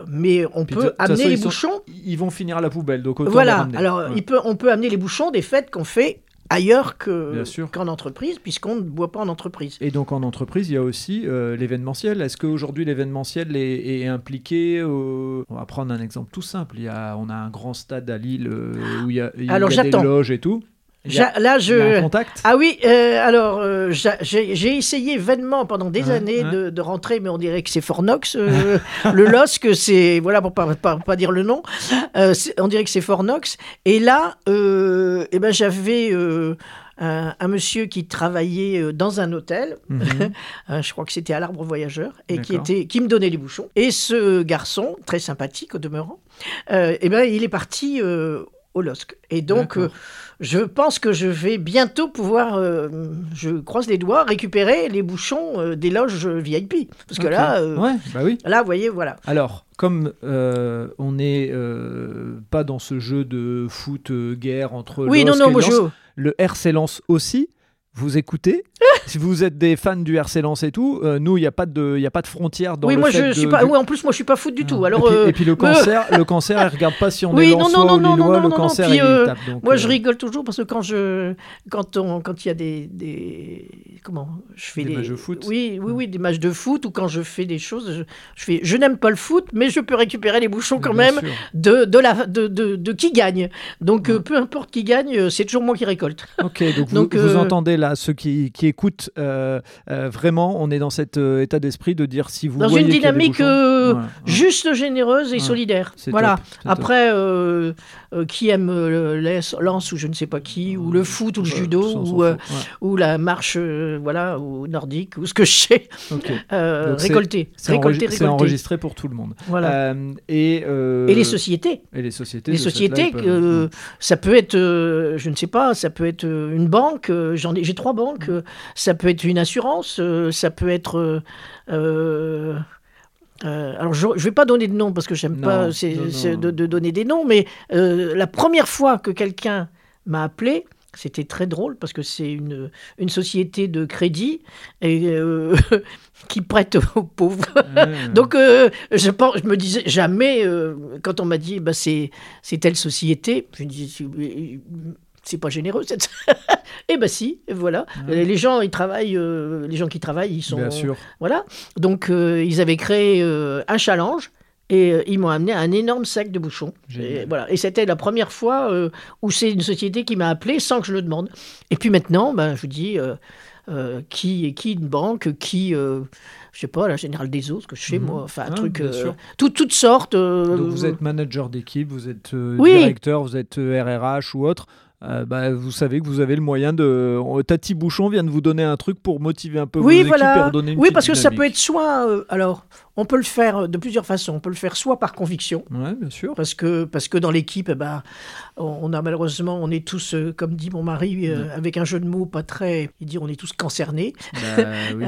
Speaker 9: mais on
Speaker 8: Puis
Speaker 9: peut
Speaker 8: façon,
Speaker 9: amener les
Speaker 8: ils sont-
Speaker 9: bouchons
Speaker 8: Ils vont finir à la poubelle, donc autant les
Speaker 9: voilà, alors
Speaker 8: Ouais.
Speaker 9: il peut, on peut amener les bouchons des fêtes qu'on fait ailleurs qu'en entreprise, puisqu'on ne boit pas en entreprise.
Speaker 8: Et donc en entreprise, il y a aussi euh, l'événementiel. Est-ce qu'aujourd'hui l'événementiel est, est impliqué euh, On va prendre un exemple tout simple. Il y a, on a un grand stade à Lille euh, où il y a, il y a des loges et tout.
Speaker 9: Ja- là,
Speaker 8: y a un
Speaker 9: je...
Speaker 8: contact?
Speaker 9: Ah oui, euh, alors euh, j'a- j'ai essayé vainement pendant des années. De, de rentrer, mais on dirait que c'est Fornox. euh, (laughs) le LOSC, c'est, voilà, pour pas, pas, pas dire le nom, euh, on dirait que c'est Fornox. Et là, eh ben, j'avais un, un monsieur qui travaillait dans un hôtel,
Speaker 8: Mhm. (laughs)
Speaker 9: je crois que c'était à l'Arbre Voyageur, et qui, était, qui me donnait des bouchons. Et ce garçon, très sympathique au demeurant, eh ben, il est parti au LOSC. Et donc, je pense que je vais bientôt pouvoir, euh, je croise les doigts, récupérer les bouchons euh, des loges VIP. Parce que là, euh,
Speaker 8: ouais, bah oui.
Speaker 9: là, vous voyez, voilà.
Speaker 8: Alors, comme on n'est pas dans ce jeu de foot guerre entre
Speaker 9: oui, non, non,
Speaker 8: et
Speaker 9: moi je.
Speaker 8: le RC Lens aussi. Vous écoutez (laughs) Si vous êtes des fans du RC Lens et tout, euh, nous, il n'y a, pas de- il y a pas de frontière dans
Speaker 9: oui,
Speaker 8: le
Speaker 9: moi
Speaker 8: fait
Speaker 9: je suis pas.
Speaker 8: du-
Speaker 9: Oui, en plus, moi je suis pas foot du tout. Alors,
Speaker 8: et, puis,
Speaker 9: euh,
Speaker 8: et puis le cancer, (laughs) le cancer, il regarde pas si on
Speaker 9: Oui,
Speaker 8: est
Speaker 9: non,
Speaker 8: Lensois
Speaker 9: non,
Speaker 8: ou
Speaker 9: non,
Speaker 8: Lillois,
Speaker 9: non,
Speaker 8: le
Speaker 9: non,
Speaker 8: cancer,
Speaker 9: puis,
Speaker 8: il
Speaker 9: euh,
Speaker 8: tape. Donc,
Speaker 9: moi
Speaker 8: euh,
Speaker 9: je rigole toujours parce que quand je, quand on, quand il y a des, des, comment, je fais
Speaker 8: Des matchs de foot
Speaker 9: Oui, oui, oui, des matchs de foot ou quand je fais des choses, je, je fais, je n'aime pas le foot, mais je peux récupérer les bouchons quand
Speaker 8: bien
Speaker 9: même
Speaker 8: sûr.
Speaker 9: de, de la, de, de, de qui gagne. Donc euh, peu importe qui gagne, euh, c'est toujours moi qui récolte.
Speaker 8: Ok, donc, (laughs) vous-
Speaker 9: Donc,
Speaker 8: vous,
Speaker 9: euh,
Speaker 8: entendez là, ceux qui, qui écoutent, euh, euh, vraiment, on est dans cet euh, état d'esprit de dire si vous
Speaker 9: Dans
Speaker 8: voyez
Speaker 9: une dynamique euh,
Speaker 8: Ouais, ouais.
Speaker 9: juste généreuse et
Speaker 8: Ouais,
Speaker 9: solidaire. Voilà.
Speaker 8: top.
Speaker 9: Après, euh, euh, qui aime le les- lance ou je ne sais pas qui, ou le foot ou le judo, ou, la marche voilà, ou nordique, ou ce que je sais, (laughs) récolter,
Speaker 8: C'est enregi- enregistré pour tout le monde.
Speaker 9: Voilà.
Speaker 8: Et,
Speaker 9: Et les sociétés.
Speaker 8: et les sociétés.
Speaker 9: Les sociétés, ça peut être, je ne sais pas, ça peut être une banque, j'en ai, j'ai trois banques, euh, ça peut être une assurance, ça peut être... euh, alors, je ne vais pas donner de nom parce que j'aime pas
Speaker 8: non,
Speaker 9: de, de donner des noms, mais euh, la première fois que quelqu'un m'a appelé, c'était très drôle parce que c'est une, une société de crédit et, euh, (laughs) qui prête aux pauvres.
Speaker 8: ouais,
Speaker 9: Donc, euh, je, pense, je me disais jamais, euh, quand on m'a dit bah, c'est, telle société, je me dis c'est- pas généreux cette. (laughs) Eh ben si, voilà.
Speaker 8: Ouais.
Speaker 9: Les gens, ils travaillent, euh, les gens qui travaillent, ils sont.
Speaker 8: Bien sûr.
Speaker 9: Voilà. Donc, euh, ils avaient créé euh, un challenge. Et euh, ils m'ont amené un énorme sac de bouchons. Et, voilà. et c'était la première fois euh, où c'est une société qui m'a appelé sans que je le demande. Et puis maintenant, ben, je vous dis, euh, euh, qui, qui une banque, qui, euh, je sais pas, la Générale des Eaux, ce que je sais
Speaker 8: Mhm.
Speaker 9: moi, enfin un
Speaker 8: Ah,
Speaker 9: truc, euh, tout- toutes sortes. euh,
Speaker 8: Donc vous êtes manager d'équipe, vous êtes euh,
Speaker 9: Oui.
Speaker 8: directeur, vous êtes euh, RRH ou autre. Euh, bah, vous savez que vous avez le moyen de. Tati Bouchon vient de vous donner un truc pour motiver un peu vos
Speaker 9: Oui,
Speaker 8: équipes et
Speaker 9: voilà.
Speaker 8: redonner une
Speaker 9: Oui, parce que ça peut être soit. euh, alors, on peut le faire de plusieurs façons. On peut le faire soit par conviction.
Speaker 8: Ouais, bien sûr.
Speaker 9: Parce que, parce que dans l'équipe, eh ben, on a malheureusement, on est tous, euh, comme dit mon mari, euh, avec un jeu de mots pas très. Il dit on est tous concernés.
Speaker 8: Bah, oui,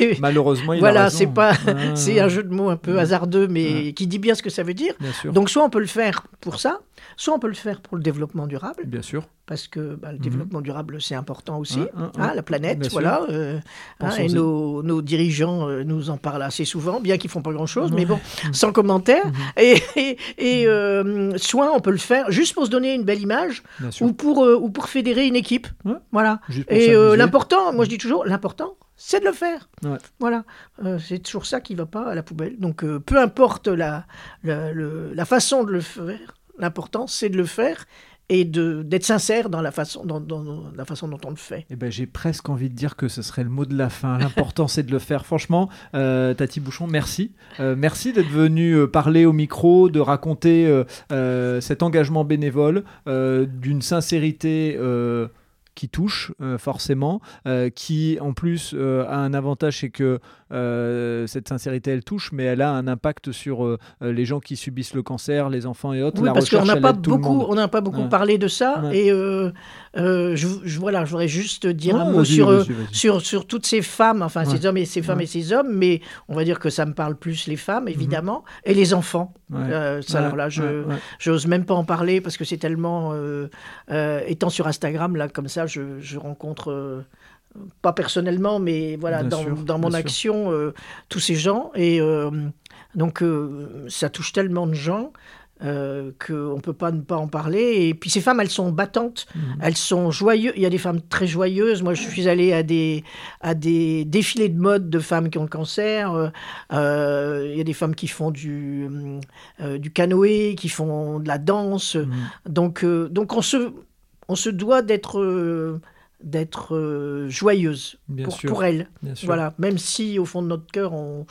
Speaker 8: mais (laughs) malheureusement, il a
Speaker 9: voilà, c'est pas.
Speaker 8: Ah,
Speaker 9: C'est un jeu de mots un peu
Speaker 8: Ouais.
Speaker 9: hasardeux, mais qui dit bien ce que ça veut dire.
Speaker 8: Bien sûr.
Speaker 9: Donc, soit on peut le faire pour ça, soit on peut le faire pour le développement durable,
Speaker 8: Bien sûr.
Speaker 9: Parce que bah, le développement durable, c'est important aussi.
Speaker 8: Ouais, ouais.
Speaker 9: Hein, la planète,
Speaker 8: Bien
Speaker 9: voilà. euh, hein, et nos, nos dirigeants euh, nous en parlent assez souvent, bien qu'ils font pas grand-chose, mais bon, sans commentaire.
Speaker 8: Mhm.
Speaker 9: Et, et, et, euh, soit on peut le faire juste pour se donner une belle image ou pour, euh, ou pour fédérer une équipe.
Speaker 8: Ouais.
Speaker 9: Voilà. Et l'important, moi je dis toujours, l'important, c'est de le faire.
Speaker 8: Ouais.
Speaker 9: Voilà. Euh, c'est toujours ça qui va pas à la poubelle. Donc euh, peu importe la, la, le- la façon de le faire, l'important c'est de le faire et d'être sincère dans la façon dans, dans- dans la façon dont on le fait.
Speaker 8: Eh ben, j'ai presque envie de dire que ce serait le mot de la fin. (laughs) L'important, c'est de le faire. Franchement, euh, Tati Bouchon, merci. Euh, merci d'être venu euh, parler au micro, de raconter euh, cet engagement bénévole, d'une sincérité qui touche, euh, forcément, euh, qui, en plus, euh, a un avantage, c'est que cette sincérité, elle touche, mais elle a un impact sur les gens qui subissent le cancer, les enfants et autres.
Speaker 9: Oui,
Speaker 8: la
Speaker 9: parce qu'on n'a pas beaucoup, on n'a pas beaucoup
Speaker 8: Ouais.
Speaker 9: parlé de ça.
Speaker 8: Ouais.
Speaker 9: Et je, je- voilà, je voudrais juste dire
Speaker 8: Ouais,
Speaker 9: un mot sur, sur sur toutes ces femmes, enfin ces hommes et ces femmes et ces hommes, mais on va dire que ça me parle plus les femmes évidemment et les enfants.
Speaker 8: Ouais.
Speaker 9: Euh, ça,
Speaker 8: Ouais,
Speaker 9: alors là, je
Speaker 8: ouais,
Speaker 9: j'ose même pas en parler parce que c'est tellement euh, euh, étant sur Instagram là comme ça, je, je rencontre. pas personnellement, mais voilà,
Speaker 8: Bien
Speaker 9: dans,
Speaker 8: sûr,
Speaker 9: dans mon action, tous ces gens. Et donc, ça touche tellement de gens. Euh, qu'on ne peut pas ne pas en parler. Et puis ces femmes, elles sont battantes,
Speaker 8: Mhm.
Speaker 9: elles sont joyeuses. Il y a des femmes très joyeuses. Moi, je suis allée à des, à des défilés de mode de femmes qui ont le cancer. Euh, euh, il y a des femmes qui font du, euh, du canoë, qui font de la danse.
Speaker 8: Mhm.
Speaker 9: Donc, donc on, se, on se doit d'être d'être joyeuse pour, elles. Voilà, même si au fond de notre cœur, on,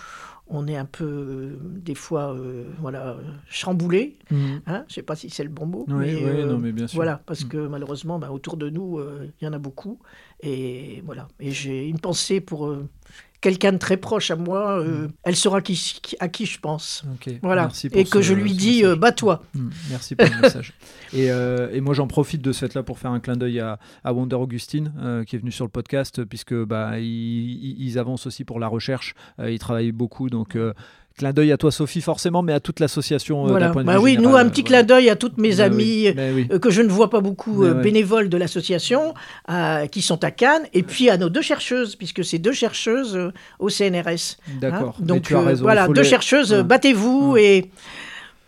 Speaker 9: on est un peu, euh, des fois, euh, voilà, chamboulé.
Speaker 8: Mhm.
Speaker 9: Hein Je sais pas si c'est le bon mot.
Speaker 8: Oui,
Speaker 9: mais,
Speaker 8: oui,
Speaker 9: euh,
Speaker 8: non, mais bien sûr.
Speaker 9: Voilà, parce
Speaker 8: Mm.
Speaker 9: que malheureusement, bah, autour de nous, il y en a beaucoup. Et voilà. Et j'ai une pensée pour quelqu'un de très proche à moi. euh, Elle saura qui, à qui je pense. Voilà.
Speaker 8: Mm. merci pour
Speaker 9: Et que je lui dis, euh, bats-toi.
Speaker 8: Mm, Merci pour le (laughs) message. Et, euh, et moi, j'en profite de ce fait-là pour faire un clin d'œil à, à Wonder Augustine, euh, qui est venu sur le podcast, puisque bah, ils, avancent aussi pour la recherche. ils travaillent beaucoup. Donc, clin d'œil à toi, Sophie, forcément, mais à toute l'association. euh,
Speaker 9: Voilà.
Speaker 8: point de
Speaker 9: Bah oui, nous, un petit clin d'œil à toutes mes
Speaker 8: Bah oui,
Speaker 9: amies.
Speaker 8: bah oui.
Speaker 9: euh, que je ne vois pas beaucoup euh, bénévoles de l'association, euh, qui sont à Cannes, et puis à nos deux chercheuses, puisque c'est deux chercheuses au CNRS. hein.
Speaker 8: D'accord. mais
Speaker 9: Donc
Speaker 8: tu as raison, il
Speaker 9: voilà, deux
Speaker 8: les-
Speaker 9: chercheuses, battez-vous et,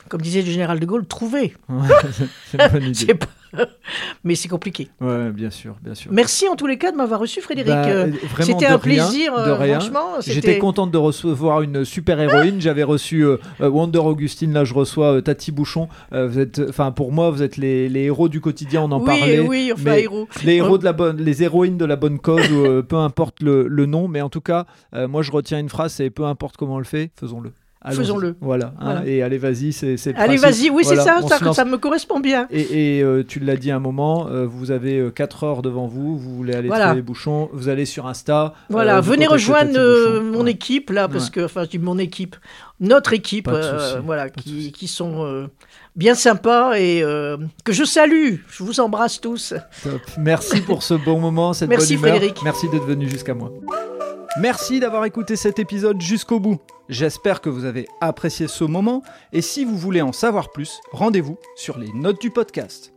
Speaker 9: comme disait le général de Gaulle, trouvez. (laughs)
Speaker 8: Ouais, (laughs) c'est
Speaker 9: pas- Mais c'est compliqué.
Speaker 8: Ouais, bien sûr, bien sûr.
Speaker 9: Merci en tous les cas de m'avoir reçu, Frédéric.
Speaker 8: Bah,
Speaker 9: Euh,
Speaker 8: vraiment
Speaker 9: C'était un
Speaker 8: rien,
Speaker 9: plaisir,
Speaker 8: de
Speaker 9: euh,
Speaker 8: rien.
Speaker 9: franchement.
Speaker 8: J'étais contente de recevoir une super héroïne. J'avais reçu euh, euh, Wonder Augustine. Là, je reçois euh, Tati Bouchon. Euh, vous êtes, enfin, pour moi, vous êtes les, les héros du quotidien. On en
Speaker 9: Oui,
Speaker 8: parlait.
Speaker 9: oui, enfin,
Speaker 8: mais
Speaker 9: héros.
Speaker 8: Les héros
Speaker 9: Oh.
Speaker 8: de la bonne, les héroïnes de la bonne cause, ou, euh, peu importe le, le nom, mais en tout cas, euh, moi, je retiens une phrase. C'est peu importe comment on le fait, faisons-le.
Speaker 9: Faisons-le.
Speaker 8: Voilà. hein,
Speaker 9: Voilà.
Speaker 8: et allez, vas-y, c'est. le
Speaker 9: Allez, vas-y, oui,
Speaker 8: Voilà,
Speaker 9: c'est ça, ça, me correspond bien.
Speaker 8: Et, et, euh, tu l'as dit un moment, euh, vous avez 4 heures devant vous, vous voulez aller
Speaker 9: Voilà.
Speaker 8: trouver les bouchons, vous allez sur Insta.
Speaker 9: Voilà,
Speaker 8: euh,
Speaker 9: venez rejoindre euh, mon
Speaker 8: Ouais.
Speaker 9: équipe là, parce
Speaker 8: Ouais.
Speaker 9: que, enfin, je dis mon équipe, notre équipe, euh, voilà, qui, sont euh, bien sympas et euh, que je salue. Je vous embrasse tous.
Speaker 8: Top. Merci pour ce bon moment, cette
Speaker 9: Merci,
Speaker 8: bonne humeur.
Speaker 9: Frédéric.
Speaker 8: Merci d'être venu jusqu'à moi. Merci d'avoir écouté cet épisode jusqu'au bout. J'espère que vous avez apprécié ce moment et si vous voulez en savoir plus, rendez-vous sur les notes du podcast.